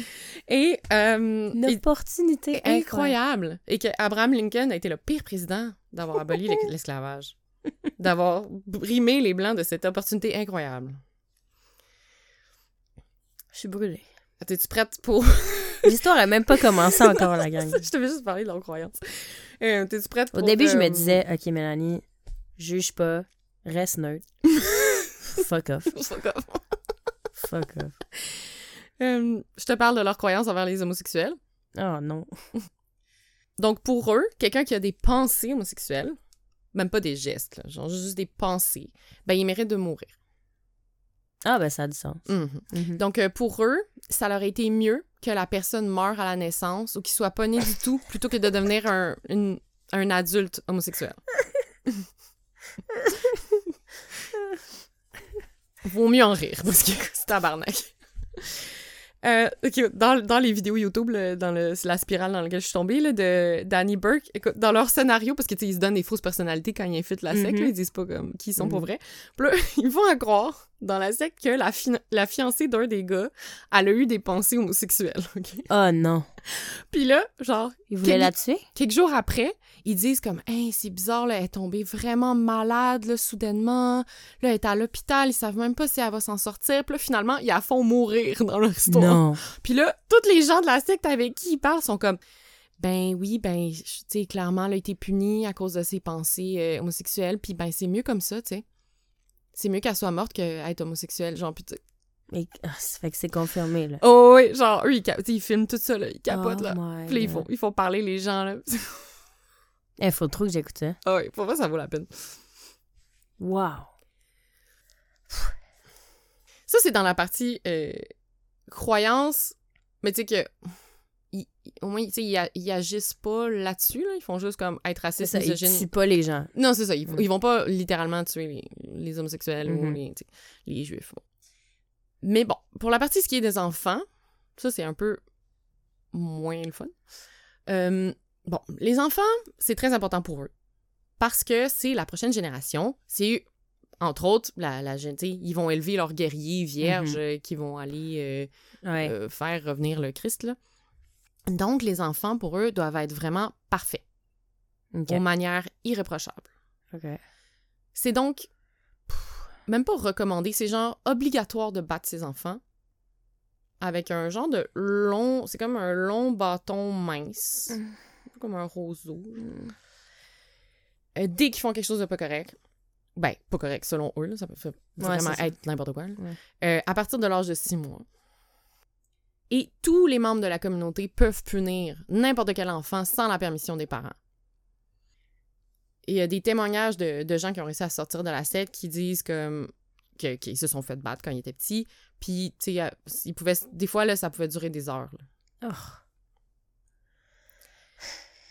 Speaker 1: Et euh,
Speaker 2: Une opportunité
Speaker 1: incroyable. Et que Abraham Lincoln a été le pire président d'avoir aboli l'es- l'esclavage. D'avoir brimé les Blancs de cette opportunité incroyable.
Speaker 2: Je suis brûlée.
Speaker 1: T'es-tu prête pour...
Speaker 2: L'histoire a même pas commencé encore, la gang.
Speaker 1: je t'avais juste parlé de leur croyance. Euh, T'es-tu prête
Speaker 2: Au
Speaker 1: pour...
Speaker 2: début, je me
Speaker 1: euh,
Speaker 2: disais, OK, Mélanie, juge pas, reste neutre. Fuck off.
Speaker 1: fuck off.
Speaker 2: Fuck off.
Speaker 1: Euh, je te parle de leurs croyances envers les homosexuels.
Speaker 2: Oh non.
Speaker 1: Donc, pour eux, quelqu'un qui a des pensées homosexuelles, même pas des gestes, là, genre juste des pensées, ben, il mérite de mourir.
Speaker 2: Ah, ben ça a du sens.
Speaker 1: Mhm.
Speaker 2: Mhm.
Speaker 1: Donc, euh, pour eux, ça leur a été mieux que la personne meure à la naissance ou qu'il soit pas né du tout plutôt que de devenir un, une- un adulte homosexuel. Vaut mieux en rire parce que c'est tabarnak. Euh, dans, dans les vidéos YouTube, là, dans le, la spirale dans laquelle je suis tombée, là, de Danny Burke, écoute, dans leur scénario, parce que tu sais, ils se donnent des fausses personnalités quand ils infitent la secte,
Speaker 2: Mhm.
Speaker 1: là, ils disent pas comme qui ils sont pour
Speaker 2: Mhm.
Speaker 1: vrai. Puis là, ils vont à croire dans la secte que la, fi- la fiancée d'un des gars, elle a eu des pensées homosexuelles?
Speaker 2: Oh non.
Speaker 1: Puis là, genre,
Speaker 2: Il voulait
Speaker 1: Quel-
Speaker 2: la tuer?
Speaker 1: quelques jours après, ils disent comme Hey, c'est bizarre, là, elle est tombée vraiment malade, là, soudainement. Là, elle est à l'hôpital, ils savent même pas si elle va s'en sortir. Puis là, finalement, ils la font mourir dans leur histoire.
Speaker 2: Non.
Speaker 1: Puis là, tous les gens de la secte avec qui ils parlent sont comme Ben oui, ben, tu sais, clairement, elle a été punie à cause de ses pensées euh, homosexuelles. Puis ben, c'est mieux comme ça, tu sais. C'est mieux qu'elle soit morte qu'être homosexuelle. Genre, sais-
Speaker 2: Mais, ah, ça fait que c'est confirmé, là.
Speaker 1: Oh, oui, genre, eux, ils, cap- ils filment tout ça, là. Ils capotent,
Speaker 2: Oh
Speaker 1: là. Puis ils font, ils font parler les gens, là.
Speaker 2: Eh, faut trop que j'écoute ça.
Speaker 1: Ah oui, pour moi, ça vaut la peine.
Speaker 2: Wow.
Speaker 1: Ça, c'est dans la partie euh, croyance, mais tu sais que. Ils- ils- au moins, tu sais, ils, ils agissent pas là-dessus, là. Ils font juste comme être racistes,
Speaker 2: ça, ils
Speaker 1: misogynes.
Speaker 2: tuent pas les gens.
Speaker 1: Non, c'est ça. Ils,
Speaker 2: Mm.
Speaker 1: ils vont pas littéralement tuer les, les homosexuels ou
Speaker 2: Mhm.
Speaker 1: les, juifs. bon. Mais bon, pour la partie ce qui est des enfants, ça, c'est un peu moins le fun. Euh, bon, les enfants, c'est très important pour eux. Parce que c'est la prochaine génération. C'est, entre autres, la, la, ils vont élever leurs guerriers vierges
Speaker 2: Mhm.
Speaker 1: euh, qui vont aller euh,
Speaker 2: Ouais.
Speaker 1: euh, faire revenir le Christ. Là. Donc, les enfants, pour eux, doivent être vraiment parfaits, manières irréprochables.
Speaker 2: OK.
Speaker 1: C'est donc pff, même pas recommandé, c'est genre obligatoire de battre ses enfants avec un genre de long, c'est comme un long bâton mince,
Speaker 2: Mm.
Speaker 1: comme un roseau. Euh, dès qu'ils font quelque chose de pas correct, ben pas correct selon eux, là, ça peut vraiment être n'importe quoi.
Speaker 2: Ouais.
Speaker 1: Euh, à partir de l'âge de six mois. Et tous les membres de la communauté peuvent punir n'importe quel enfant sans la permission des parents. Il y a des témoignages de, de gens qui ont réussi à sortir de la secte qui disent comme que- qu'ils se sont fait battre quand ils étaient petits. Puis, tu sais, ils pouvaient, des fois, là, ça pouvait durer des heures. là.
Speaker 2: Oh.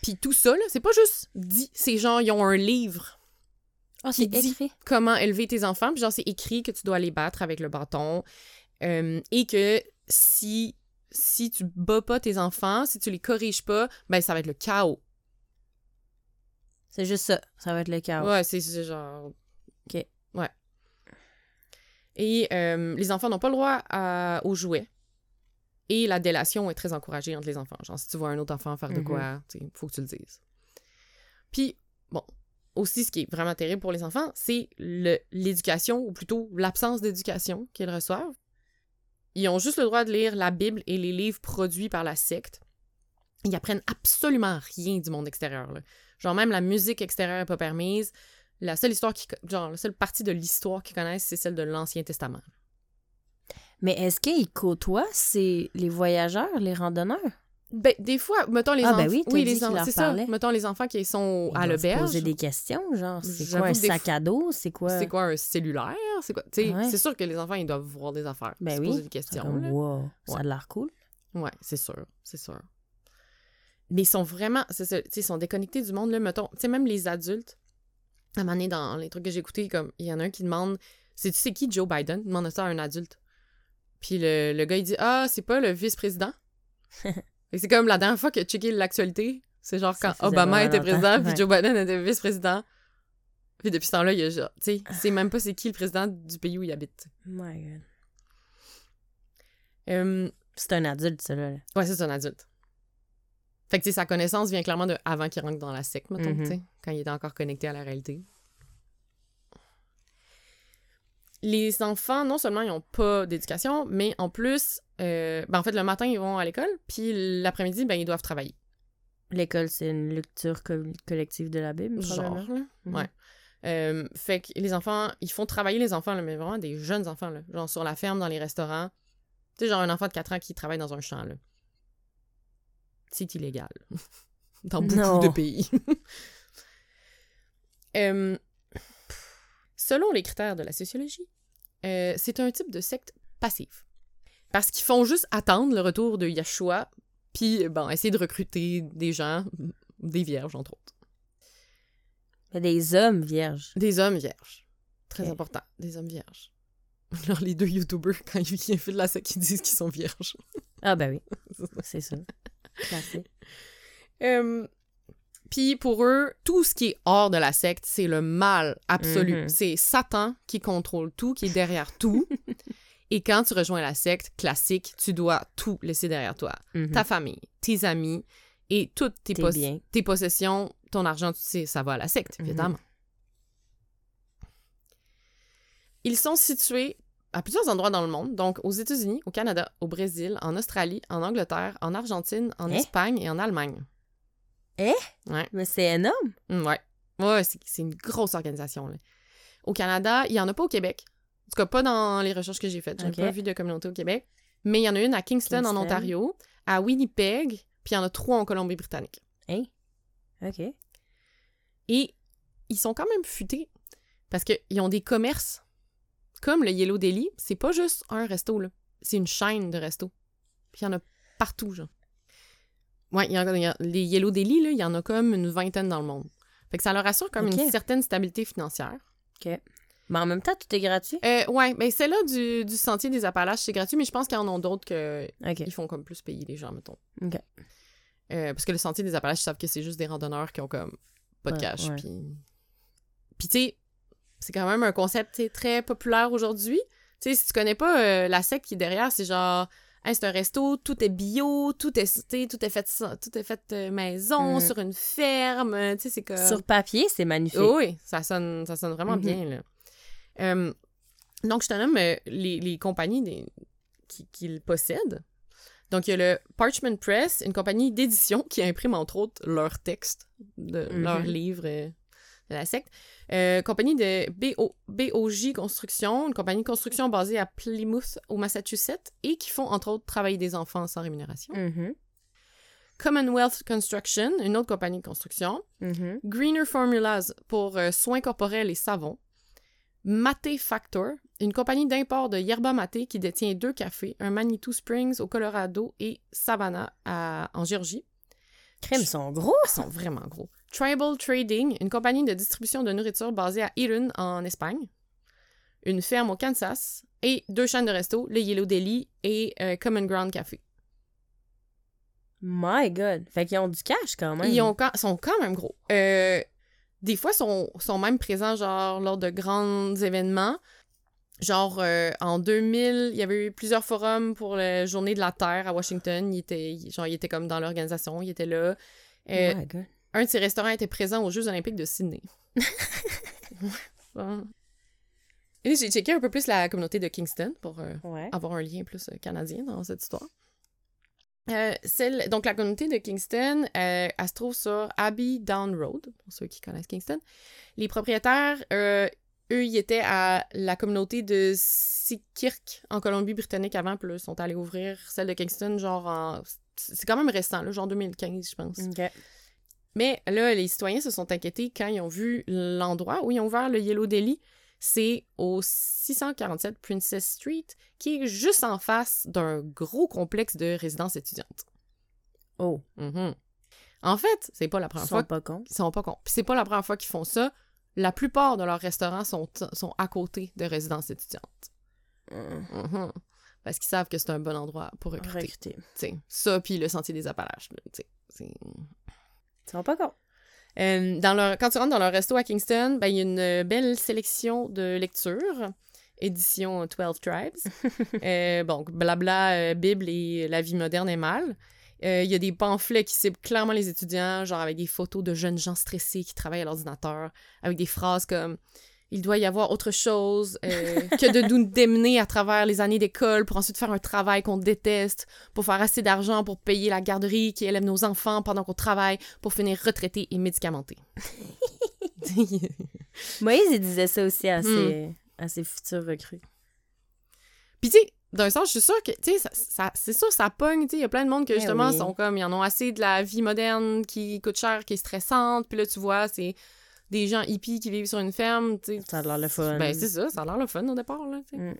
Speaker 1: Puis tout ça, là, c'est pas juste dit. C'est genre, ils ont un livre
Speaker 2: Oh,
Speaker 1: Qui
Speaker 2: c'est
Speaker 1: dit-
Speaker 2: écrit.
Speaker 1: comment élever tes enfants. Puis genre, c'est écrit que tu dois les battre avec le bâton. euh, et que si, si tu bats pas tes enfants, si tu les corriges pas, ben ça va être le chaos.
Speaker 2: C'est juste ça. Ça va être le chaos.
Speaker 1: Ouais, c'est genre...
Speaker 2: OK.
Speaker 1: Ouais. Et euh, les enfants n'ont pas le droit à- aux jouets. Et la délation est très encouragée entre les enfants. Genre, si tu vois un autre enfant faire de
Speaker 2: Mhm.
Speaker 1: quoi, il faut que tu le dises. Puis, bon, aussi, ce qui est vraiment terrible pour les enfants, c'est l'éducation, ou plutôt l'absence d'éducation qu'ils reçoivent. Ils ont juste le droit de lire la Bible et les livres produits par la secte. Ils apprennent absolument rien du monde extérieur. Genre, même la musique extérieure n'est pas permise. La seule histoire qui, genre, la seule partie de l'histoire qu'ils connaissent, c'est celle de l'Ancien Testament.
Speaker 2: Mais est-ce qu'ils côtoient c'est les voyageurs, les randonneurs?
Speaker 1: Ben, des fois, mettons les
Speaker 2: Ah,
Speaker 1: enfants.
Speaker 2: ben oui, dit
Speaker 1: les enfants. C'est ça. Mettons les enfants qui sont
Speaker 2: Ils
Speaker 1: à l'auberge.
Speaker 2: poser des questions, genre, c'est quoi un sac à dos? C'est quoi?
Speaker 1: C'est quoi un cellulaire? C'est quoi? Tu sais,
Speaker 2: Ouais.
Speaker 1: c'est sûr que les enfants, ils doivent voir des affaires.
Speaker 2: Ben oui.
Speaker 1: poser des
Speaker 2: C'est
Speaker 1: questions.
Speaker 2: comme,
Speaker 1: là.
Speaker 2: wow, ça
Speaker 1: Ouais.
Speaker 2: a l'air cool.
Speaker 1: Ouais, c'est sûr, c'est sûr. Mais ils sont vraiment, ça, ils sont déconnectés du monde, là, mettons, tu sais, même les adultes, à un moment donné, dans les trucs que j'ai écoutés, comme, il y en a un qui demande, c'est tu sais qui Joe Biden? Demande ça à un adulte. Puis le, le gars, il dit, ah, c'est pas le vice-président? C'est comme la dernière fois que checké l'actualité, c'est genre quand Obama était président, puis
Speaker 2: ouais.
Speaker 1: Joe Biden était vice-président. Puis depuis ce temps-là, il y a genre, tu sais, c'est même pas c'est qui le président du pays où il habite.
Speaker 2: My God.
Speaker 1: Euh,
Speaker 2: C'est un adulte, ça, là.
Speaker 1: Ouais, c'est un adulte. Fait que, tu sais, sa connaissance vient clairement de avant qu'il rentre dans la secte, mettons,
Speaker 2: Mhm.
Speaker 1: tu sais, quand il était encore connecté à la réalité. Les enfants, non seulement ils n'ont pas d'éducation, mais en plus, euh, ben, en fait, le matin, ils vont à l'école, puis l'après-midi, ben, ils doivent travailler.
Speaker 2: L'école, c'est une lecture co- collective de la Bible,
Speaker 1: Genre.
Speaker 2: Mhm.
Speaker 1: Ouais. Euh, fait que les enfants, ils font travailler les enfants, là, mais vraiment des jeunes enfants, là, genre sur la ferme, dans les restaurants. Tu sais, genre un enfant de 4 ans qui travaille dans un champ, là. C'est illégal. dans beaucoup
Speaker 2: Non.
Speaker 1: de pays. Euh, selon les critères de la sociologie, euh, c'est un type de secte passive. Parce qu'ils font juste attendre le retour de Yeshua, puis bon, essayer de recruter des gens, des vierges entre autres.
Speaker 2: Des hommes vierges.
Speaker 1: Des hommes vierges. Très important, des hommes vierges. Alors, les deux YouTubers, quand ils viennent de la secte, ils disent qu'ils sont vierges.
Speaker 2: Ah, ben oui. C'est ça. Classique.
Speaker 1: Euh, Puis pour eux, tout ce qui est hors de la secte, c'est le mal absolu.
Speaker 2: Mhm.
Speaker 1: C'est Satan qui contrôle tout, qui est derrière tout. Et quand tu rejoins la secte classique, tu dois tout laisser derrière toi.
Speaker 2: Mhm.
Speaker 1: Ta famille, tes amis et toutes tes, pos- possessions, ton argent, tu sais, ça va à la secte,
Speaker 2: Mhm.
Speaker 1: évidemment. Ils sont situés à plusieurs endroits dans le monde, donc aux États-Unis, au Canada, au Brésil, en Australie, en Angleterre, en Argentine, en
Speaker 2: Hein?
Speaker 1: Espagne et en Allemagne.
Speaker 2: Mais c'est énorme.
Speaker 1: Mm, Ouais. Ouais, c'est une grosse organisation. Là. Au Canada, il n'y en a pas au Québec. En tout cas, pas dans les recherches que j'ai faites. J'ai pas vu de communauté au Québec. Mais il y en a une à Kingston, en. Ontario, à Winnipeg, puis il y en a trois en Colombie-Britannique.
Speaker 2: Hein? OK.
Speaker 1: Et ils sont quand même futés parce qu'ils ont des commerces. Comme le Yellow Deli, c'est pas juste un resto, là. C'est une chaîne de restos. Puis il y en a partout, genre. Ouais, il y en y a- les Yellow Deli, là, il y en a comme une vingtaine dans le monde. Fait que ça leur assure comme une certaine stabilité financière.
Speaker 2: OK. Mais en même temps, tout est gratuit?
Speaker 1: Euh, ouais, ben celle-là du, du Sentier des Appalaches, c'est gratuit, mais je pense qu'il y en a d'autres que
Speaker 2: OK.
Speaker 1: ils font comme plus payer les gens, mettons.
Speaker 2: OK.
Speaker 1: Euh, parce que le Sentier des Appalaches, ils savent que c'est juste des randonneurs qui ont comme pas de cash. Puis, puis tu sais, c'est quand même un concept très populaire aujourd'hui. Tu sais, si tu connais pas euh, la secte qui est derrière, c'est genre, Hey, c'est un resto, tout est bio, tout est, tout est fait, tout est fait euh, maison,
Speaker 2: Mhm.
Speaker 1: sur une ferme. Tu sais, c'est comme.
Speaker 2: Sur papier, c'est magnifique.
Speaker 1: Oh oui, ça sonne, ça sonne vraiment
Speaker 2: Mhm.
Speaker 1: bien, là. Euh, donc, je te nomme euh, les, les compagnies des- qui, qui le possèdent. Donc, il y a le Parchment Press, une compagnie d'édition qui imprime, entre autres, leurs textes de leurs livres euh, de la secte. Euh, compagnie de BO, BOJ Construction, une compagnie de construction basée à Plymouth, au Massachusetts, et qui font, entre autres, travailler des enfants sans rémunération.
Speaker 2: Mhm.
Speaker 1: Commonwealth Construction, une autre compagnie de construction.
Speaker 2: Mhm.
Speaker 1: Greener Formulas pour euh, soins corporels et savons. Maté Factor, une compagnie d'import de yerba maté qui détient deux cafés, un Manitou Springs au Colorado et Savannah à- en Géorgie.
Speaker 2: Crème, ils sont gros.
Speaker 1: Ils sont vraiment gros. Tribal Trading, une compagnie de distribution de nourriture basée à Irun en Espagne. Une ferme au Kansas. Et deux chaînes de resto, le Yellow Deli et euh, Common Ground Café.
Speaker 2: My God. Fait qu'ils ont du cash quand même.
Speaker 1: Ils ont quand- sont quand même gros. Euh, des fois, sont, sont même présents, genre, lors de grands événements. Genre, euh, en 2000, il y avait eu plusieurs forums pour la Journée de la Terre à Washington. Il était, il- genre, il était comme dans l'organisation, il était là. Euh,
Speaker 2: My God.
Speaker 1: Un de ses restaurants était présent aux Jeux olympiques de Sydney. Et j'ai checké un peu plus la communauté de Kingston pour euh,
Speaker 2: Ouais.
Speaker 1: avoir un lien plus euh, canadien dans cette histoire. Euh, celle, donc, la communauté de Kingston, euh, elle se trouve sur Abbey Down Road, pour ceux qui connaissent Kingston. Les propriétaires, euh, eux, ils étaient à la communauté de Sikirk en Colombie-Britannique avant, puis là, ils sont allés ouvrir celle de Kingston, genre en... C'est quand même récent, là, genre 2015, je pense. Mais là, les citoyens se sont inquiétés quand ils ont vu l'endroit où ils ont ouvert le Yellow Deli. C'est au 647 Princess Street, qui est juste en face d'un gros complexe de résidences étudiantes.
Speaker 2: Oh,
Speaker 1: Mhm. En fait, c'est pas la
Speaker 2: ils
Speaker 1: première
Speaker 2: sont
Speaker 1: fois
Speaker 2: pas cons.
Speaker 1: qu'ils sont pas cons. Puis c'est pas la première fois qu'ils font ça. La plupart de leurs restaurants sont, sont à côté de résidences étudiantes. Mhm. Parce qu'ils savent que c'est un bon endroit pour recruter.
Speaker 2: Recruter.
Speaker 1: Ça, puis le Sentier des Appalaches. c'est...
Speaker 2: Sont pas cons.
Speaker 1: Euh, dans leur, quand tu rentres dans leur resto à Kingston, ben, il y a une belle sélection de lectures, édition 12 Tribes. Euh, bon, blabla, euh, Bible et la vie moderne est mal. Euh, Il y a des pamphlets qui ciblent clairement les étudiants, genre avec des photos de jeunes gens stressés qui travaillent à l'ordinateur, avec des phrases comme il doit y avoir autre chose euh, que de nous démener à travers les années d'école pour ensuite faire un travail qu'on déteste, pour faire assez d'argent pour payer la garderie qui élève nos enfants pendant qu'on travaille, pour finir retraité et médicamenté.
Speaker 2: Moïse, il disait ça aussi à
Speaker 1: Hmm.
Speaker 2: ses, à ses futurs recrues.
Speaker 1: Puis tu sais, d'un sens, je suis sûre que, tu sais, ça, ça- c'est sûr, ça pogne, tu sais, il y a plein de monde que,
Speaker 2: Eh
Speaker 1: justement,
Speaker 2: oui.
Speaker 1: sont comme, ils en ont assez de la vie moderne qui coûte cher, qui est stressante, puis là, tu vois, c'est des gens hippies qui vivent sur une ferme, tu sais.
Speaker 2: Ça a l'air le fun.
Speaker 1: Ben, c'est ça, ça a l'air le fun au départ, là.
Speaker 2: Mm.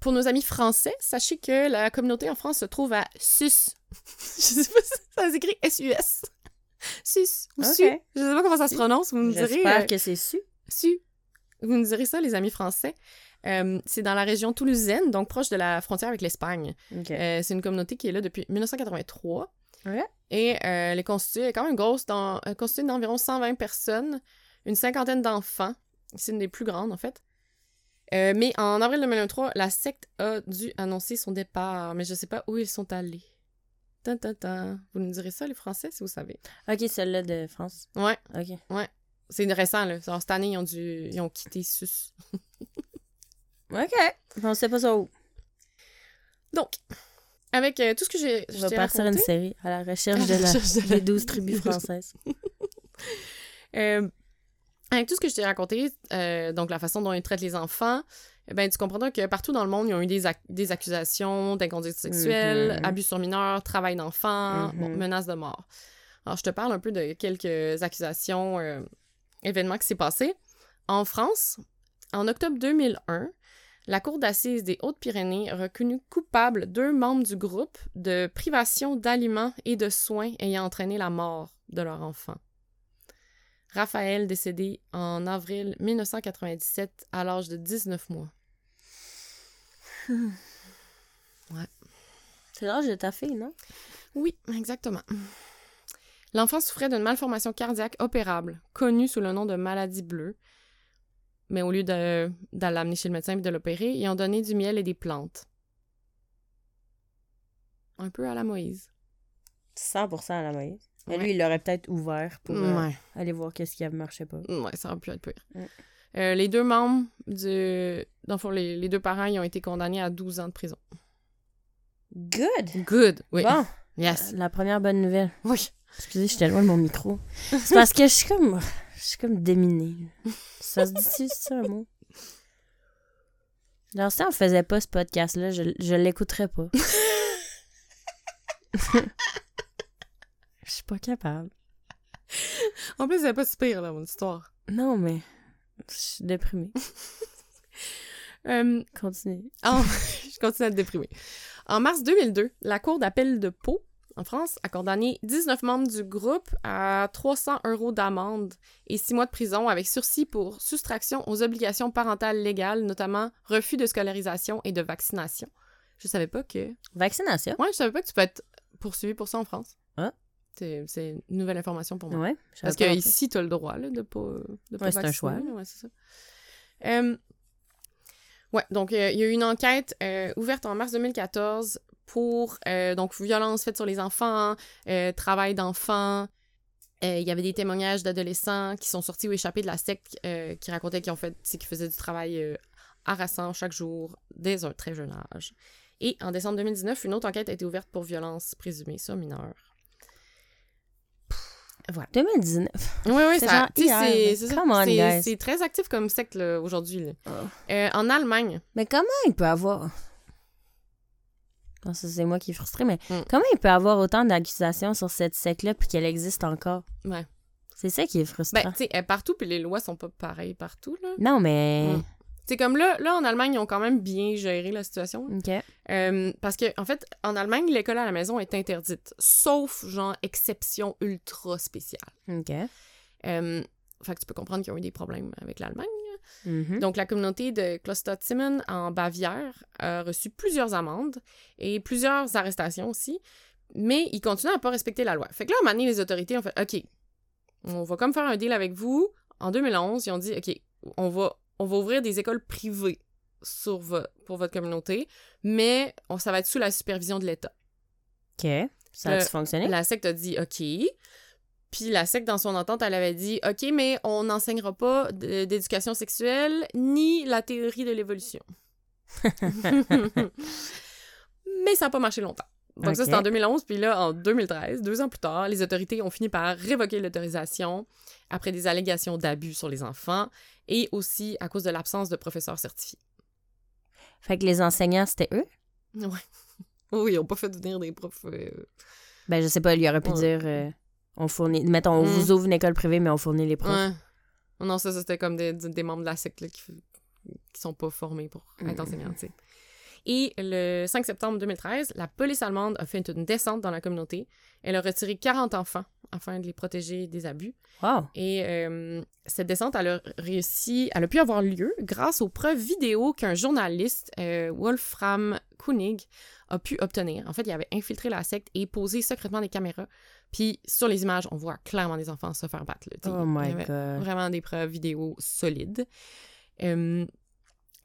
Speaker 1: Pour nos amis français, sachez que la communauté en France se trouve à Sus. je sais pas si ça s'écrit S-U-S. Sus ou
Speaker 2: Ok.
Speaker 1: Su. Je sais pas comment ça se prononce, vous me direz.
Speaker 2: J'espère
Speaker 1: euh,
Speaker 2: que c'est su.
Speaker 1: Su. Vous me direz ça, les amis français. Euh, c'est dans la région toulousaine, donc proche de la frontière avec l'Espagne.
Speaker 2: OK.
Speaker 1: Euh, c'est une communauté qui est là depuis 1983.
Speaker 2: Ouais.
Speaker 1: Et euh, elle est constituée, quand même grosse, dans, constituée d'environ 120 personnes, une cinquantaine d'enfants. C'est une des plus grandes, en fait. Euh, mais en avril 2023, la secte a dû annoncer son départ, mais je sais pas où ils sont allés. Tan, tan, tan. Vous nous direz ça, les Français, si vous savez.
Speaker 2: OK, celle-là de France.
Speaker 1: Ouais,
Speaker 2: OK.
Speaker 1: c'est récent, là. Genre, cette année, ils ont, dû... ils ont quitté Sus.
Speaker 2: OK. On sait pas ça où.
Speaker 1: Donc, avec euh, tout ce que j'ai
Speaker 2: vais
Speaker 1: t'ai
Speaker 2: partir une
Speaker 1: raconté,
Speaker 2: série à la recherche
Speaker 1: À
Speaker 2: de
Speaker 1: la recherche de la-
Speaker 2: des 12 tribus françaises.
Speaker 1: Euh, avec tout ce que je t'ai raconté, euh, donc la façon dont ils traitent les enfants, eh ben, tu comprendras que partout dans le monde, ils ont eu des, ac- des accusations d'inconduite sexuelle,
Speaker 2: Mhm.
Speaker 1: abus sur mineurs, travail d'enfants, bon, menaces de mort. Alors, je te parle un peu de quelques accusations, euh, événements qui s'est passé. En France, en octobre 2001, la Cour d'assises des Hautes-Pyrénées a reconnu coupable deux membres du groupe de privation d'aliments et de soins ayant entraîné la mort de leur enfant. Raphaël, décédé en avril 1997 à l'âge de 19 mois.
Speaker 2: C'est l'âge de ta fille, non?
Speaker 1: Oui, exactement. L'enfant souffrait d'une malformation cardiaque opérable, connue sous le nom de maladie bleue. Mais au lieu de, de l'amener chez le médecin et de l'opérer, ils ont donné du miel et des plantes. Un peu à la Moïse.
Speaker 2: 100% à la maïs. Mais
Speaker 1: Ouais.
Speaker 2: lui, il l'aurait peut-être ouvert pour euh,
Speaker 1: Ouais.
Speaker 2: aller voir qu'est-ce qui ne marchait pas.
Speaker 1: Ouais, ça aurait pu être pire. Euh, les deux membres du. Dans le fond, les, les deux parents, ils ont été condamnés à 12 ans de prison.
Speaker 2: Good!
Speaker 1: Good! Oui.
Speaker 2: Bon,
Speaker 1: Yes.
Speaker 2: la première bonne nouvelle.
Speaker 1: Oui.
Speaker 2: Excusez, je suis loin de mon micro. C'est parce que je suis comme. Je suis comme déminée. Ça se dit-tu, c'est ça un mot? Alors, si on faisait pas ce podcast-là, je, je l'écouterais pas. Je suis pas capable.
Speaker 1: En plus, c'est pas si pire, là, mon histoire.
Speaker 2: Non, mais. Je suis déprimée.
Speaker 1: Euh,
Speaker 2: Continue.
Speaker 1: En- je continue à être déprimée. En mars 2002, la Cour d'appel de Pau, en France, a condamné 19 membres du groupe à 300 euros d'amende et 6 mois de prison avec sursis pour soustraction aux obligations parentales légales, notamment refus de scolarisation et de vaccination. Je savais pas que...
Speaker 2: Vaccination?
Speaker 1: Ouais, je savais pas que tu peux être poursuivi pour ça en France.
Speaker 2: Ah.
Speaker 1: C'est une nouvelle information pour moi.
Speaker 2: Ouais.
Speaker 1: Parce que ici, tu as le droit là, de pas, de pas
Speaker 2: Ouais, c'est un choix.
Speaker 1: Ouais, c'est ça. Euh, ouais, donc euh, il y a eu une enquête euh, ouverte en mars 2014 pour euh, donc violence faite sur les enfants, euh, travail d'enfants. Euh, Il y avait des témoignages d'adolescents qui sont sortis ou échappés de la secte qui racontaient qu'ils ont fait, qu'ils faisaient du travail harassant chaque jour dès un très jeune âge. Et en décembre 2019, une autre enquête a été ouverte pour violence présumée sur mineurs. Voilà.
Speaker 2: 2019.
Speaker 1: Oui, oui,
Speaker 2: C'est
Speaker 1: C'est très actif comme secte aujourd'hui.
Speaker 2: Oh.
Speaker 1: Euh, en Allemagne,
Speaker 2: Mais comment il peut avoir. Non, ça, c'est moi qui est frustrée, mais
Speaker 1: Mm.
Speaker 2: comment il peut avoir autant d'accusations sur cette secte-là puis qu'elle existe encore?
Speaker 1: ouais.
Speaker 2: C'est ça qui est frustrant.
Speaker 1: Ben, tu sais, est partout, puis les lois sont pas pareilles partout, là.
Speaker 2: non, mais.
Speaker 1: Mm. C'est comme là, là, en Allemagne, ils ont quand même bien géré la situation.
Speaker 2: OK.
Speaker 1: Euh, parce que, en fait, en Allemagne, l'école à la maison est interdite, sauf, genre, exception ultra spéciale.
Speaker 2: OK.
Speaker 1: Euh, fait que tu peux comprendre qu'ils ont eu des problèmes avec l'Allemagne.
Speaker 2: Mhm.
Speaker 1: Donc, la communauté de Klostertimmen en Bavière a reçu plusieurs amendes et plusieurs arrestations aussi, mais ils continuent à pas respecter la loi. Fait que là, à un moment donné, les autorités ont fait OK, on va comme faire un deal avec vous. En 2011, ils ont dit OK, on va, on va ouvrir des écoles privées sur vo- pour votre communauté, mais on, ça va être sous la supervision de l'État.
Speaker 2: OK. Ça
Speaker 1: Le-
Speaker 2: fonctionné?
Speaker 1: La secte a dit OK. Puis la secte, dans son entente, elle avait dit OK, mais on n'enseignera pas d'éducation sexuelle ni la théorie de l'évolution. mais ça n'a pas marché longtemps. Donc ça, c'était en 2011. Puis là, en 2013, deux ans plus tard, les autorités ont fini par révoquer l'autorisation après des allégations d'abus sur les enfants et aussi à cause de l'absence de professeurs certifiés.
Speaker 2: Fait que les enseignants, c'était eux?
Speaker 1: Ouais. Oui, ils ont pas fait venir des profs. euh,
Speaker 2: Ben, je sais pas, il aurait pu
Speaker 1: Ouais.
Speaker 2: dire euh, on fournit. Mettons, on
Speaker 1: Mm.
Speaker 2: vous ouvre une école privée, mais on fournit les profs.
Speaker 1: Ouais. Non, ça, ça, c'était comme des, des membres de la secte là, qui, qui sont pas formés pour être
Speaker 2: Mhm.
Speaker 1: enseignants. Et le 5 septembre 2013, la police allemande a fait une descente dans la communauté. Elle a retiré 40 enfants afin de les protéger des abus.
Speaker 2: Wow.
Speaker 1: Et euh, cette descente, elle a réussi, elle a pu avoir lieu grâce aux preuves vidéo qu'un journaliste, euh, Wolfram Kunig, a pu obtenir. En fait, il avait infiltré la secte et posé secrètement des caméras. Puis sur les images, on voit clairement des enfants se faire battre. là.
Speaker 2: Oh my god.
Speaker 1: Vraiment des preuves vidéo solides. Euh,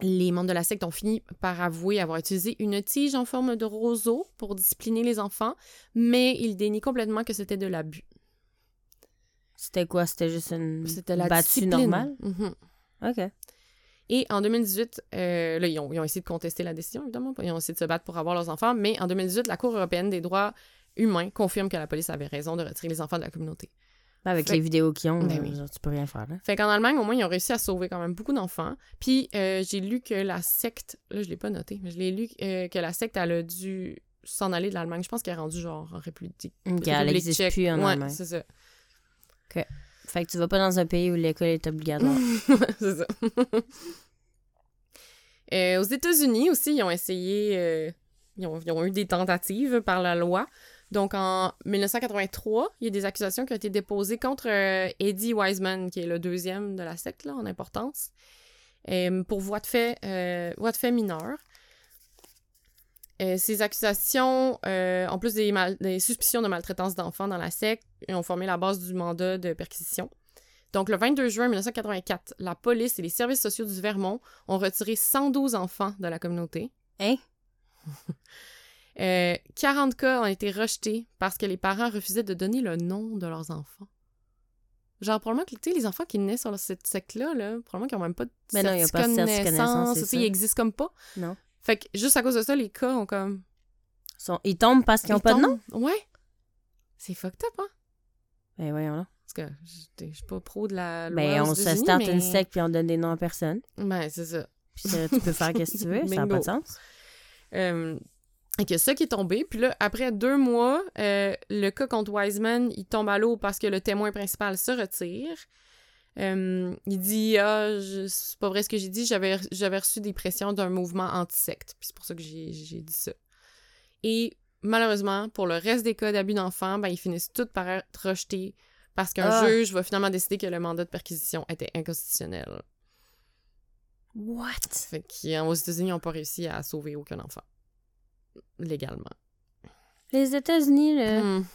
Speaker 1: les membres de la secte ont fini par avouer avoir utilisé une tige en forme de roseau pour discipliner les enfants, mais ils dénient complètement que c'était de l'abus.
Speaker 2: C'était quoi? C'était juste une
Speaker 1: C'était la
Speaker 2: battue
Speaker 1: discipline.
Speaker 2: normale?
Speaker 1: Mhm.
Speaker 2: OK.
Speaker 1: Et en 2018, euh, là, ils ont, ils ont essayé de contester la décision, évidemment. Ils ont essayé de se battre pour avoir leurs enfants, mais en 2018, la Cour européenne des droits humains confirme que la police avait raison de retirer les enfants de la communauté.
Speaker 2: Avec
Speaker 1: Fait-
Speaker 2: les vidéos qu'ils ont,
Speaker 1: Ben
Speaker 2: euh,
Speaker 1: oui.
Speaker 2: tu peux rien faire, là.
Speaker 1: Fait qu'en Allemagne, au moins, ils ont réussi à sauver quand même beaucoup d'enfants. Puis euh, j'ai lu que la secte, là, je l'ai pas noté, mais je l'ai lu euh, que la secte, elle a dû s'en aller de l'Allemagne. Je pense qu'elle est rendue genre en République.
Speaker 2: OK, elle n'existe plus en
Speaker 1: ouais,
Speaker 2: Allemagne.
Speaker 1: c'est ça.
Speaker 2: Fait que tu vas pas dans un pays où l'école est obligatoire.
Speaker 1: c'est ça. Euh, aux États-Unis aussi, ils ont essayé, ils, ont, ils ont eu des tentatives par la loi. Donc en 1983, il y a des accusations qui ont été déposées contre euh, Eddie Wiseman, qui est le deuxième de la secte là, en importance, euh, pour voie de fait, euh, voie de fait mineure. Ces accusations, en plus des, mal- des suspicions de maltraitance d'enfants dans la secte, ont formé la base du mandat de perquisition. Donc, le 22 juin 1984, la police et les services sociaux du Vermont ont retiré 112 enfants de la communauté.
Speaker 2: Hein?
Speaker 1: Euh, 40 cas ont été rejetés parce que les parents refusaient de donner le nom de leurs enfants. Genre, probablement que, les enfants qui naissent sur cette secte-là, là, probablement qu'ils n'ont même pas de
Speaker 2: Ben non, il y a pas de certificat de naissance, c'est
Speaker 1: tu sais,
Speaker 2: ça.
Speaker 1: ils existent comme pas.
Speaker 2: Non.
Speaker 1: Fait que juste à cause de ça, les cas ont comme...
Speaker 2: Ils, sont- ils tombent parce qu'ils ont
Speaker 1: ils
Speaker 2: pas de nom?
Speaker 1: Ouais. C'est fucked up, hein?
Speaker 2: Ben voyons là.
Speaker 1: Parce que je suis pas pro de la loi
Speaker 2: Ben on se starte
Speaker 1: mais-
Speaker 2: une secte puis on donne des noms à personne.
Speaker 1: Ben, c'est ça.
Speaker 2: Puis tu peux faire qu'est-ce que tu veux, ça n'a pas de sens.
Speaker 1: Euh, et que ça qui est tombé. Puis là, après deux mois, euh, le cas contre Wiseman, il tombe à l'eau parce que le témoin principal se retire. Euh, il dit Ah, je- c'est pas vrai ce que j'ai dit, j'avais j'avais reçu des pressions d'un mouvement anti-secte. Puis c'est pour ça que j'ai j'ai dit ça. Et malheureusement, pour le reste des cas d'abus d'enfants, ben, ils finissent tous par être rejetés parce qu'un
Speaker 2: Ah.
Speaker 1: juge va finalement décider que le mandat de perquisition était inconstitutionnel.
Speaker 2: What?
Speaker 1: Fait qu'aux États-Unis, ils n'ont pas réussi à sauver aucun enfant. Légalement.
Speaker 2: Les États-Unis, là,
Speaker 1: Hmm.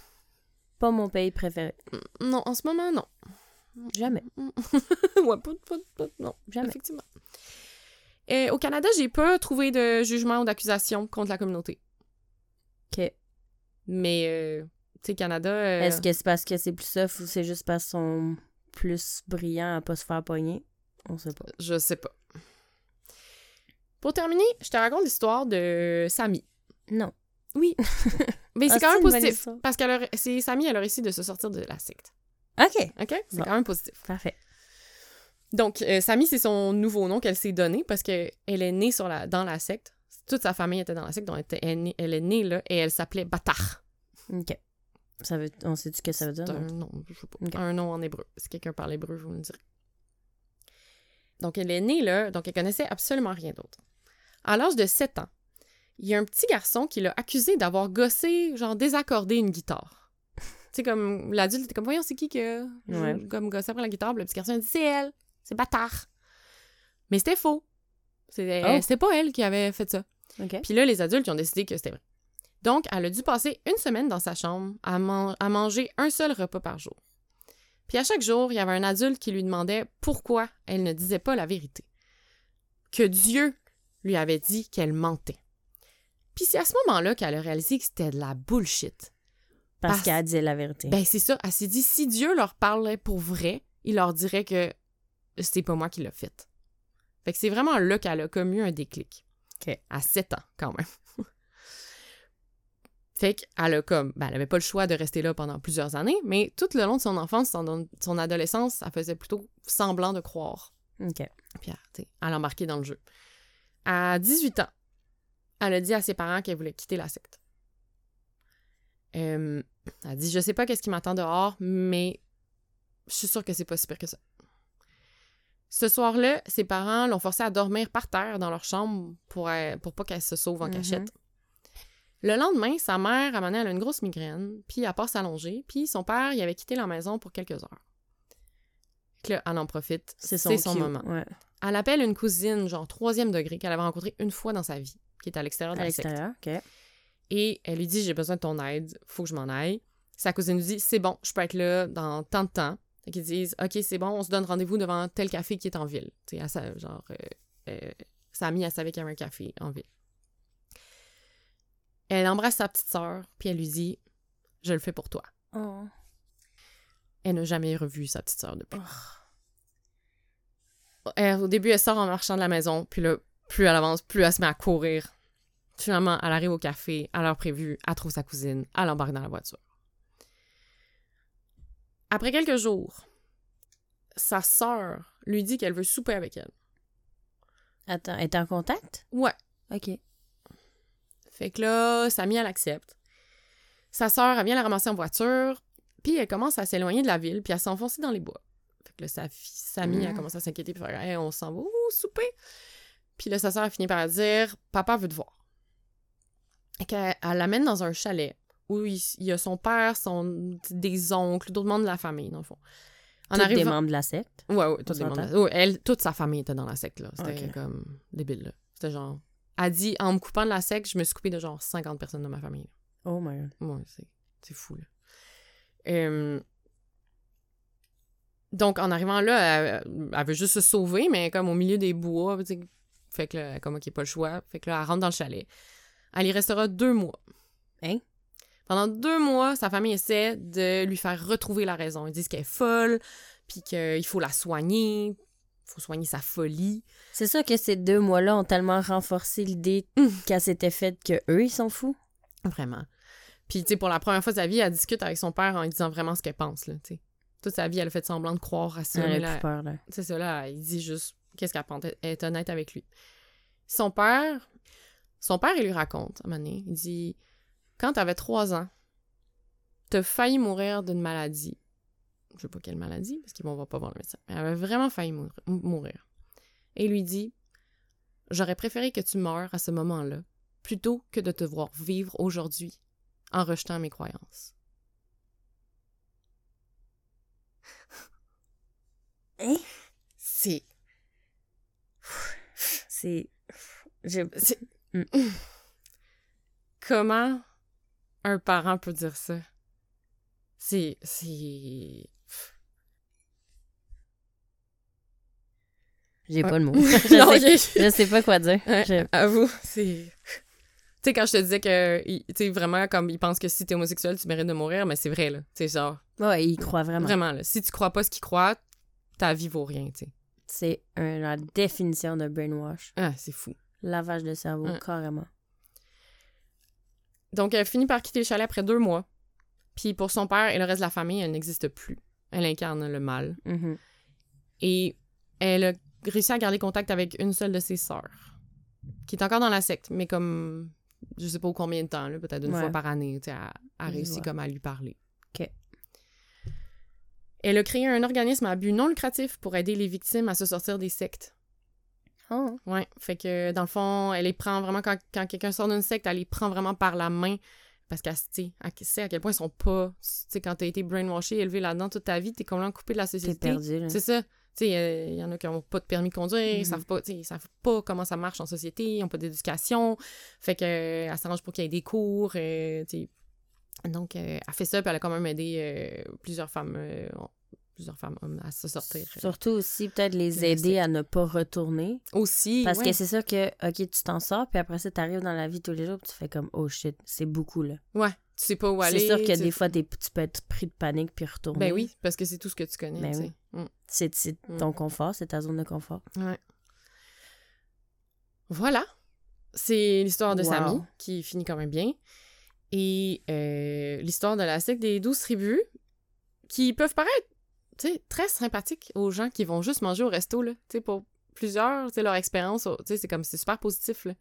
Speaker 2: pas mon pays préféré.
Speaker 1: Non, en ce moment, non.
Speaker 2: Jamais.
Speaker 1: ouais, pas, pas, pas- non,
Speaker 2: Jamais.
Speaker 1: effectivement. Et au Canada, j'ai pas trouvé de jugement ou d'accusation contre la communauté.
Speaker 2: OK.
Speaker 1: Mais, euh, tu sais, Canada... euh,
Speaker 2: Est-ce que c'est parce que c'est plus soft ou c'est juste parce qu'ils sont plus brillants à pas se faire pogner? On sait pas.
Speaker 1: Je sais pas. Pour terminer, je te raconte l'histoire de Samy.
Speaker 2: Non.
Speaker 1: Oui. Mais c'est
Speaker 2: Ah,
Speaker 1: quand même
Speaker 2: une bonne
Speaker 1: positif. Parce que c'est Samy, elle a réussi de se sortir de la secte.
Speaker 2: OK.
Speaker 1: OK? C'est
Speaker 2: Bon.
Speaker 1: quand même positif.
Speaker 2: Parfait.
Speaker 1: Donc, euh, Samy, c'est son nouveau nom qu'elle s'est donné parce qu'elle est née sur la, dans la secte. Toute sa famille était dans la secte, donc elle, était- elle est née- elle est née là et elle s'appelait Batar.
Speaker 2: OK. Ça veut... On sait-tu ce que ça veut dire?
Speaker 1: Un nom, je sais pas.
Speaker 2: Ok.
Speaker 1: Un nom en hébreu. Si quelqu'un parle hébreu, je vous le dirai. Donc, elle est née là, donc elle connaissait absolument rien d'autre. À l'âge de 7 ans, il y a un petit garçon qui l'a accusé d'avoir gossé, genre désaccordé une guitare. tu sais, comme l'adulte était comme, voyons, c'est qui
Speaker 2: Ouais.
Speaker 1: comme gossé après la guitare? Le petit garçon a dit, c'est elle, c'est bâtard. Mais c'était faux. C'était
Speaker 2: Oh.
Speaker 1: c'était pas elle qui avait fait ça. Puis là, les adultes ils ont décidé que c'était vrai. Donc, elle a dû passer une semaine dans sa chambre à, man- à manger un seul repas par jour. Puis à chaque jour, il y avait un adulte qui lui demandait pourquoi elle ne disait pas la vérité. Que Dieu lui avait dit qu'elle mentait. Puis c'est à ce moment-là qu'elle a réalisé que c'était de la bullshit.
Speaker 2: Parce
Speaker 1: parce-
Speaker 2: qu'elle a dit la vérité.
Speaker 1: Ben c'est ça, elle s'est dit si Dieu leur parlait pour vrai, il leur dirait que c'est pas moi qui l'ai fait. Fait que c'est vraiment là qu'elle a comme eu un déclic.
Speaker 2: OK.
Speaker 1: À 7 ans, quand même. fait qu'elle a comme... Ben, elle avait pas le choix de rester là pendant plusieurs années, mais tout le long de son enfance, son, son adolescence, elle faisait plutôt semblant de croire.
Speaker 2: OK.
Speaker 1: Puis elle, elle embarquait dans le jeu. À 18 ans, elle a dit à ses parents qu'elle voulait quitter la secte. Euh, elle a dit Je sais pas qu'est-ce qui m'attend dehors, mais je suis sûre que c'est pas si pire que ça. Ce soir-là, ses parents l'ont forcée à dormir par terre dans leur chambre pour, euh, pour pas qu'elle se sauve en
Speaker 2: Mhm.
Speaker 1: cachette. Le lendemain, sa mère, à elle a une grosse migraine, puis elle part s'allonger, puis son père, il avait quitté la maison pour quelques heures. Là, elle en profite.
Speaker 2: C'est son,
Speaker 1: moment.
Speaker 2: Ouais.
Speaker 1: Elle appelle une cousine, genre troisième degré, qu'elle avait rencontrée une fois dans sa vie, qui est à l'extérieur de
Speaker 2: À
Speaker 1: la secte.
Speaker 2: l'extérieur, OK.
Speaker 1: Et elle lui dit J'ai besoin de ton aide, faut que je m'en aille. Sa cousine lui dit C'est bon, je peux être là dans tant de temps. Fait qu'ils disent Ok, c'est bon, on se donne rendez-vous devant tel café qui est en ville. Tu sais, genre, euh, euh, sa amie, elle savait qu'il y avait un café en ville. Elle embrasse sa petite sœur, puis elle lui dit Je le fais pour toi.
Speaker 2: Oh.
Speaker 1: Elle n'a jamais revu sa petite sœur depuis. Elle- au début, elle sort en marchant de la maison, puis là, plus elle avance, plus elle se met à courir. Finalement, elle arrive au café, à l'heure prévue, elle trouve sa cousine, elle embarque dans la voiture. Après quelques jours, sa sœur lui dit qu'elle veut souper avec elle.
Speaker 2: Attends, elle est en contact?
Speaker 1: Ouais.
Speaker 2: OK.
Speaker 1: Fait que là, Samy, elle accepte. Sa sœur, elle vient la ramasser en voiture, puis elle commence à s'éloigner de la ville, puis à s'enfoncer dans les bois. Fait que là, sa fille, Samy, elle
Speaker 2: Mm.
Speaker 1: commence à s'inquiéter, puis faire Hey, on s'en va, ouh, souper. Puis là, sa sœur, finit par dire Papa veut te voir. Et qu'elle elle l'amène dans un chalet où il, il y a son père, son, des oncles, d'autres membres de la famille, dans le fond. En
Speaker 2: Toutes des membres de la secte.
Speaker 1: Ouais, ouais, toutes les
Speaker 2: s'entend?
Speaker 1: membres de- ouais, elle, toute sa famille était dans la secte, là. C'était comme débile, là. C'était genre. Elle dit, en me coupant de la secte, je me suis coupée de genre 50 personnes de ma famille.
Speaker 2: Oh my god.
Speaker 1: Ouais, c'est, fou, là. Euh, Donc, en arrivant là, elle, elle veut juste se sauver, mais comme au milieu des bois, fait que là, comme, OK, pas le choix. Fait que là, elle rentre dans le chalet. Elle y restera deux mois.
Speaker 2: Hein?
Speaker 1: Pendant deux mois, sa famille essaie de lui faire retrouver la raison. Ils disent qu'elle est folle, puis qu'il faut la soigner, il faut soigner sa folie.
Speaker 2: C'est sûr que ces deux mois-là ont tellement renforcé l'idée
Speaker 1: Mm.
Speaker 2: qu'elle s'était faite que eux ils sont fous.
Speaker 1: Vraiment. Puis, tu sais, pour la première fois de sa vie, elle discute avec son père en lui disant vraiment ce qu'elle pense, là, tu sais. Toute sa vie, elle a fait semblant de croire à ça.
Speaker 2: Elle a peur, là.
Speaker 1: C'est ça, là, il dit juste qu'est-ce qu'elle pense. Elle est honnête avec lui. Son père, son père, il lui raconte, à un moment donné, il dit Quand t'avais trois ans, t'as failli mourir d'une maladie. Je sais pas quelle maladie, parce qu'on va pas voir le médecin. Mais elle avait vraiment failli mourir. mourir. Et il lui dit J'aurais préféré que tu meures à ce moment-là, plutôt que de te voir vivre aujourd'hui en rejetant mes croyances.
Speaker 2: Hein?
Speaker 1: C'est.
Speaker 2: C'est. Je...
Speaker 1: c'est-
Speaker 2: Mm.
Speaker 1: Comment un parent peut dire ça? C'est. C'est.
Speaker 2: J'ai pas le mot.
Speaker 1: non,
Speaker 2: je, sais, je sais pas quoi dire.
Speaker 1: Ouais,
Speaker 2: Je-
Speaker 1: Avoue, c'est. Tu sais, quand je te disais que, tu sais, vraiment, comme ils pensent que si t'es homosexuel, tu mérites de mourir, mais c'est vrai, là. Tu sais, genre,
Speaker 2: Ouais, il croit vraiment.
Speaker 1: vraiment, là. Si tu crois pas ce qu'ils croient, ta vie vaut rien, tu sais.
Speaker 2: C'est la définition de brainwash.
Speaker 1: Ah, c'est fou.
Speaker 2: Lavage de cerveau,
Speaker 1: Ouais.
Speaker 2: carrément.
Speaker 1: Donc, elle finit par quitter le chalet après deux mois. Puis pour son père et le reste de la famille, elle n'existe plus. Elle incarne le mal.
Speaker 2: Mhm.
Speaker 1: Et elle a réussi à garder contact avec une seule de ses sœurs, qui est encore dans la secte, mais comme, je sais pas combien de temps, peut-être une
Speaker 2: Ouais.
Speaker 1: fois par année, tu sais, elle a réussi comme à lui parler. Elle a créé un organisme à but non lucratif pour aider les victimes à se sortir des sectes.
Speaker 2: Oh.
Speaker 1: Ouais, fait que dans le fond, elle les prend vraiment quand, quand quelqu'un sort d'une secte, elle les prend vraiment par la main parce qu'elle sait à quel point ils sont pas, tu sais, quand t'as été brainwashé, élevé là-dedans toute ta vie, t'es complètement coupé de la
Speaker 2: T'es
Speaker 1: société.
Speaker 2: perdu, là.
Speaker 1: C'est ça. Tu sais, il y en a qui n'ont pas de permis de conduire, ils
Speaker 2: Mhm.
Speaker 1: savent pas, sais, ils savent pas comment ça marche en société, ils n'ont pas d'éducation. Fait que euh, elle s'arrange pour qu'il y ait des cours, euh. Donc, euh, elle fait ça, puis elle a quand même aidé euh, plusieurs femmes, euh, plusieurs femmes hommes à se sortir. euh,
Speaker 2: Surtout aussi, peut-être les
Speaker 1: de
Speaker 2: aider à ne pas retourner.
Speaker 1: Aussi,
Speaker 2: Parce
Speaker 1: ouais.
Speaker 2: que c'est sûr que, OK, tu t'en sors, puis après ça, t'arrives dans la vie tous les jours, puis tu fais comme, oh shit, c'est beaucoup, là.
Speaker 1: Ouais, tu sais pas où aller.
Speaker 2: C'est sûr que
Speaker 1: tu-
Speaker 2: des fois, t'es- tu peux être pris de panique puis retourner.
Speaker 1: Ben oui, parce que c'est tout ce que tu connais,
Speaker 2: Ben
Speaker 1: tu
Speaker 2: oui.
Speaker 1: sais. Mm.
Speaker 2: C'est c'est
Speaker 1: Mm.
Speaker 2: ton confort, c'est ta zone de confort.
Speaker 1: Ouais. Voilà. C'est l'histoire de
Speaker 2: Wow.
Speaker 1: Samy, qui finit quand même bien. Et euh, l'histoire de la secte des douze tribus, qui peuvent paraître, très sympathiques aux gens qui vont juste manger au resto, là. Tu sais, pour plusieurs, tu sais, leur expérience, tu sais, c'est comme, c'est super positif, là.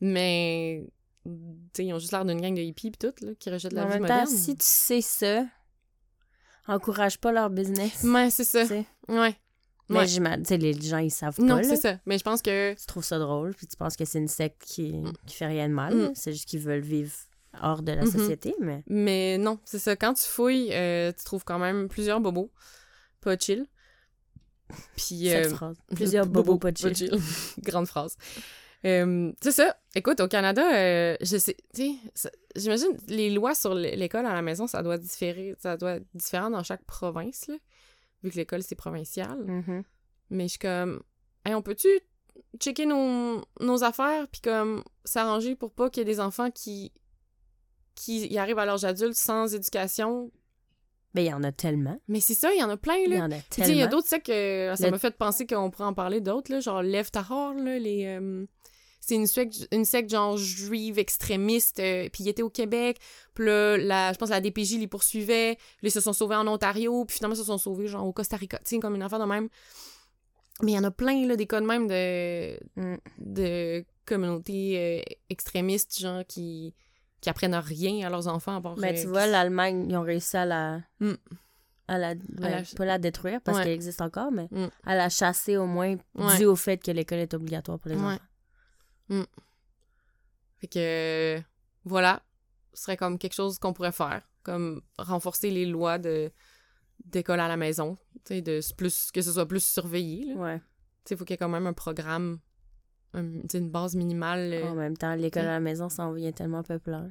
Speaker 1: Mais, tu sais, ils ont juste l'air d'une gang de hippies pis tout, là, qui rejettent la
Speaker 2: en
Speaker 1: vie
Speaker 2: même temps,
Speaker 1: moderne.
Speaker 2: si tu sais ça, encourage pas leur business.
Speaker 1: Ouais, c'est ça. Ouais.
Speaker 2: Mais
Speaker 1: Ouais.
Speaker 2: j'imagine, les gens, ils savent
Speaker 1: Non,
Speaker 2: pas, là.
Speaker 1: c'est ça. Mais je pense que,
Speaker 2: Tu trouves ça drôle, puis tu penses que c'est une secte qui, qui fait rien de mal.
Speaker 1: Mm.
Speaker 2: C'est juste qu'ils veulent vivre hors de la
Speaker 1: Mhm.
Speaker 2: société, mais...
Speaker 1: mais non, c'est ça. Quand tu fouilles, euh, tu trouves quand même plusieurs bobos. Pas chill. Puis,
Speaker 2: Cette
Speaker 1: euh,
Speaker 2: phrase. Plusieurs bobos pas chill.
Speaker 1: Grande phrase. Euh, c'est ça. Écoute, au Canada, je sais, tu sais, j'imagine les lois sur l'école à la maison, ça doit différer, ça doit être différent dans chaque province, là, vu que l'école c'est provincial.
Speaker 2: Mhm.
Speaker 1: Mais je suis comme, hey, on peut-tu checker nos, nos affaires puis comme s'arranger pour pas qu'il y ait des enfants qui qui y arrivent à l'âge adulte sans éducation.
Speaker 2: Mais il y en a tellement.
Speaker 1: Mais c'est ça, il y en a plein
Speaker 2: Il y
Speaker 1: là.
Speaker 2: en a
Speaker 1: sais, il y a
Speaker 2: tellement.
Speaker 1: d'autres sectes que ça
Speaker 2: Le-
Speaker 1: m'a fait penser qu'on pourrait en parler d'autres, là, genre Lev Tahor, là, les... euh, c'est une secte, une secte genre juive extrémiste, euh, puis ils étaient au Québec, puis là, la, je pense que la DPJ les poursuivait, puis ils se sont sauvés en Ontario, puis finalement ils se sont sauvés genre au Costa Rica, tu sais, comme une affaire de même. Mais il y en a plein, là, des cas de même de,
Speaker 2: Mm.
Speaker 1: de communautés euh, extrémistes, genre, qui, qui apprennent rien à leurs enfants. à part,
Speaker 2: Mais
Speaker 1: euh,
Speaker 2: tu vois, l'Allemagne, ils ont réussi à la...
Speaker 1: Mm.
Speaker 2: À la, ouais,
Speaker 1: la-
Speaker 2: Pas la détruire, parce
Speaker 1: Ouais.
Speaker 2: qu'elle existe encore, mais
Speaker 1: Mm.
Speaker 2: à la chasser au moins,
Speaker 1: Ouais.
Speaker 2: dû au fait que l'école est obligatoire pour les enfants.
Speaker 1: Fait que voilà, ce serait comme quelque chose qu'on pourrait faire, comme renforcer les lois de d'école à la maison, tu sais, de plus que ce soit plus surveillé. là.
Speaker 2: Ouais.
Speaker 1: Tu sais, il faut qu'il y ait quand même un programme, un- sais, une base minimale. euh.
Speaker 2: En même temps, l'école à la maison, ça en vient tellement populaire.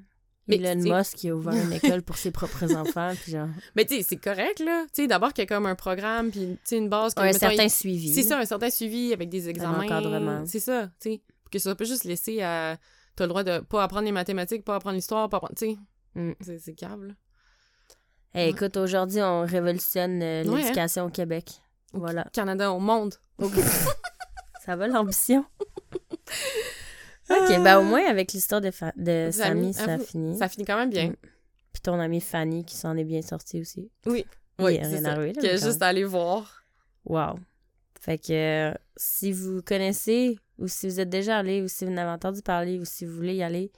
Speaker 1: Mais,
Speaker 2: Elon Musk qui a ouvert une école pour ses propres enfants, puis genre...
Speaker 1: Mais tu sais, c'est correct là. Tu sais, d'abord qu'il y ait comme un programme puis tu sais une base. que,
Speaker 2: un
Speaker 1: mettons,
Speaker 2: certain
Speaker 1: il-
Speaker 2: suivi.
Speaker 1: C'est ça, un certain suivi avec des examens.
Speaker 2: encadrement.
Speaker 1: C'est ça, tu sais, que ça pas juste laissé à. T'as le droit de pas apprendre les mathématiques, pas apprendre l'histoire, pas apprendre. Tu sais,
Speaker 2: Mm.
Speaker 1: c'est là.
Speaker 2: Hey, écoute, aujourd'hui, on révolutionne euh,
Speaker 1: Ouais, hein?
Speaker 2: l'éducation au Québec.
Speaker 1: Au
Speaker 2: Voilà.
Speaker 1: Canada, au monde.
Speaker 2: Ça va l'ambition? Ok, ben au moins avec l'histoire de, Fa- de Samy, ça finit.
Speaker 1: Ça finit quand même bien.
Speaker 2: Mm. Puis ton amie Fanny qui s'en est bien sortie aussi.
Speaker 1: Oui. Oui, c'est ça.
Speaker 2: arrivé, là, mais quand
Speaker 1: juste à aller voir.
Speaker 2: Wow. Fait que euh, si vous connaissez, ou si vous êtes déjà allé, ou si vous n'avez entendu parler, ou si vous voulez y aller,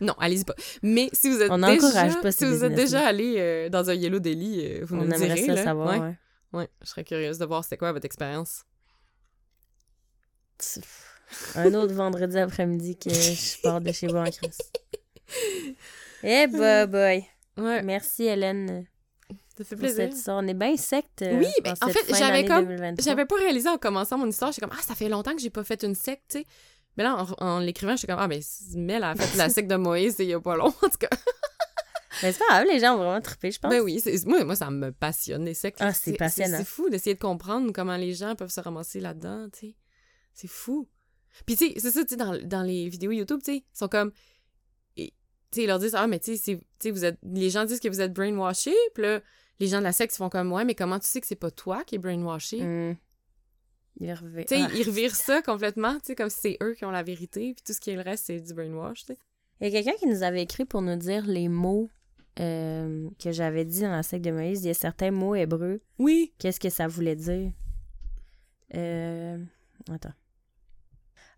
Speaker 1: Non, allez-y pas. Mais si vous êtes
Speaker 2: On
Speaker 1: déjà,
Speaker 2: pas
Speaker 1: si vous êtes déjà allé euh, dans un Yellow Deli, euh, vous
Speaker 2: on
Speaker 1: nous le
Speaker 2: aimerait
Speaker 1: direz.
Speaker 2: ça
Speaker 1: là.
Speaker 2: savoir.
Speaker 1: Ouais.
Speaker 2: ouais.
Speaker 1: Ouais, je serais curieuse de voir c'était quoi votre expérience.
Speaker 2: Un autre vendredi après-midi que je pars de chez vous en crise. Eh bah boy.
Speaker 1: Ouais,
Speaker 2: Merci Hélène
Speaker 1: ça fait plaisir.
Speaker 2: cette histoire. On est bien secte. euh,
Speaker 1: Oui, mais
Speaker 2: en
Speaker 1: en
Speaker 2: cette
Speaker 1: fait, j'avais comme-
Speaker 2: 2023.
Speaker 1: J'avais pas réalisé en commençant mon histoire, j'étais comme ah ça fait longtemps que j'ai pas fait une secte, tu sais. Mais là en, en l'écrivant, j'étais comme ah mais Mel a fait la secte de Moïse il y a pas long en tout cas.
Speaker 2: Mais c'est pas grave, les gens ont vraiment trippé, je pense.
Speaker 1: Ben oui, moi moi ça me passionne les sectes.
Speaker 2: Ah, c'est passionnant.
Speaker 1: C'est fou d'essayer de comprendre comment les gens peuvent se ramasser là-dedans, tu sais. C'est fou. Puis tu sais, c'est ça tu sais dans, dans les vidéos YouTube, tu sais, ils sont comme tu sais ils leur disent ah mais tu sais vous êtes les gens disent que vous êtes brainwashés, puis là les gens de la secte ils font comme ouais mais comment tu sais que c'est pas toi qui est brainwashé
Speaker 2: Hum. Il revient.
Speaker 1: Tu sais,
Speaker 2: Ah.
Speaker 1: ils revirent ça complètement, tu sais, comme si c'est eux qui ont la vérité, puis tout ce qui est le reste, c'est du brainwash, tu sais.
Speaker 2: Il y a quelqu'un qui nous avait écrit pour nous dire les mots euh, que j'avais dit dans la secte de Moïse. Il y a certains mots hébreux.
Speaker 1: Oui.
Speaker 2: Qu'est-ce que ça voulait dire? Euh... Attends.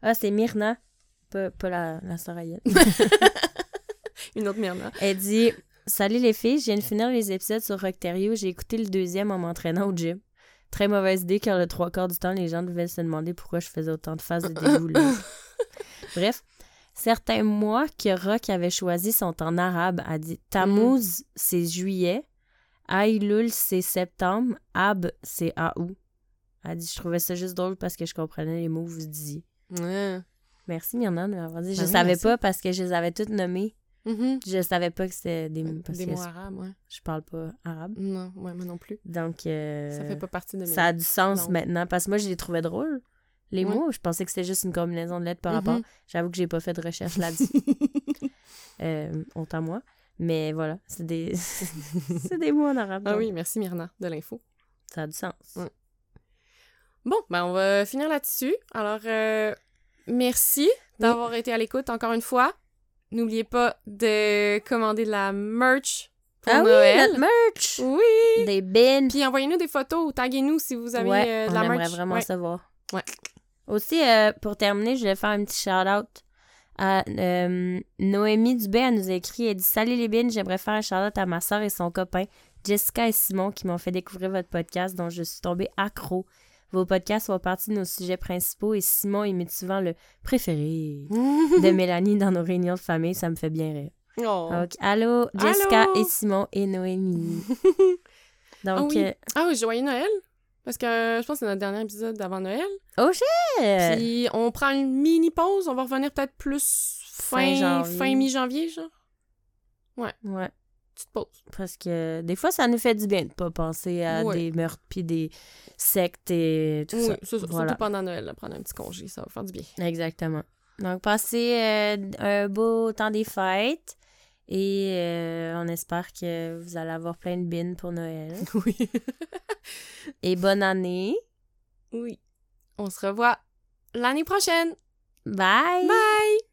Speaker 2: Ah, c'est Myrna. Pas, pas la, la.
Speaker 1: Une autre là.
Speaker 2: Elle dit Salut les filles, je viens de finir les épisodes sur Rockterio. J'ai écouté le deuxième en m'entraînant au gym. Très mauvaise idée car le trois quarts du temps, les gens devaient se demander pourquoi je faisais autant de phases de dégoût. Bref, certains mois que Rock avait choisis sont en arabe. Elle dit Tammuz, c'est juillet. Aïlul, c'est septembre. Ab, c'est août. Elle dit Je trouvais ça juste drôle parce que je comprenais les mots que vous disiez.
Speaker 1: Ouais.
Speaker 2: Merci Myrna de m'avoir dit. Je
Speaker 1: Ben oui,
Speaker 2: savais
Speaker 1: merci.
Speaker 2: pas parce que je les avais toutes nommées.
Speaker 1: Mhm.
Speaker 2: Je savais pas que c'était des mots parce
Speaker 1: Des mots arabes, ouais.
Speaker 2: je parle pas arabe.
Speaker 1: Non, ouais, moi non plus.
Speaker 2: Donc, euh,
Speaker 1: Ça fait pas partie de mes...
Speaker 2: ça a du sens maintenant parce que moi, je les trouvais drôles. Les
Speaker 1: Ouais.
Speaker 2: mots, je pensais que c'était juste une combinaison de lettres par
Speaker 1: Mhm.
Speaker 2: rapport. J'avoue que j'ai pas fait de recherche là-dessus. euh, honte à moi. Mais voilà, c'est des... c'est des mots en arabe.
Speaker 1: ah
Speaker 2: donc
Speaker 1: oui, merci Myrna de l'info.
Speaker 2: Ça a du sens.
Speaker 1: Ouais. Bon, ben on va finir là-dessus. Alors, euh, merci d'avoir été à l'écoute encore une fois. N'oubliez pas de commander de la merch pour
Speaker 2: ah
Speaker 1: Noël.
Speaker 2: oui, notre merch!
Speaker 1: Oui!
Speaker 2: Des bins.
Speaker 1: Puis envoyez-nous des photos, taguez-nous si vous avez
Speaker 2: ouais,
Speaker 1: euh, de
Speaker 2: on
Speaker 1: la
Speaker 2: aimerait
Speaker 1: merch.
Speaker 2: vraiment
Speaker 1: Ouais.
Speaker 2: savoir.
Speaker 1: Ouais.
Speaker 2: Aussi, euh, pour terminer, je vais faire un petit shout-out à Noémie Dubé. Elle nous a écrit, elle dit « Salut les bines, j'aimerais faire un shout-out à ma soeur et son copain, Jessica et Simon, qui m'ont fait découvrir votre podcast dont je suis tombée accro. Vos podcasts font partie de nos sujets principaux et Simon imite souvent le préféré de Mélanie dans nos réunions de famille. Ça me fait bien rire.
Speaker 1: Oh.
Speaker 2: Donc, allô, Jessica
Speaker 1: Allô?
Speaker 2: et Simon et Noémie.
Speaker 1: Ah
Speaker 2: Donc,
Speaker 1: oui.
Speaker 2: euh,
Speaker 1: Ah oui, joyeux Noël! Parce que euh, je pense que c'est notre dernier épisode d'avant Noël.
Speaker 2: oh shit!
Speaker 1: Puis on prend une mini pause, on va revenir peut-être plus fin,
Speaker 2: Fin janvier.
Speaker 1: fin mi-janvier, genre.
Speaker 2: Ouais.
Speaker 1: Petite pause.
Speaker 2: Parce que des fois, ça nous fait du bien de pas penser à des meurtres puis des sectes et tout
Speaker 1: Oui, ça.
Speaker 2: Voilà.
Speaker 1: Surtout pendant Noël, là, prendre un petit congé, ça va faire du bien.
Speaker 2: Exactement. Donc, passez euh, un beau temps des fêtes et euh, on espère que vous allez avoir plein de bines pour Noël.
Speaker 1: Oui.
Speaker 2: et bonne année.
Speaker 1: oui. On se revoit l'année prochaine.
Speaker 2: Bye!
Speaker 1: Bye!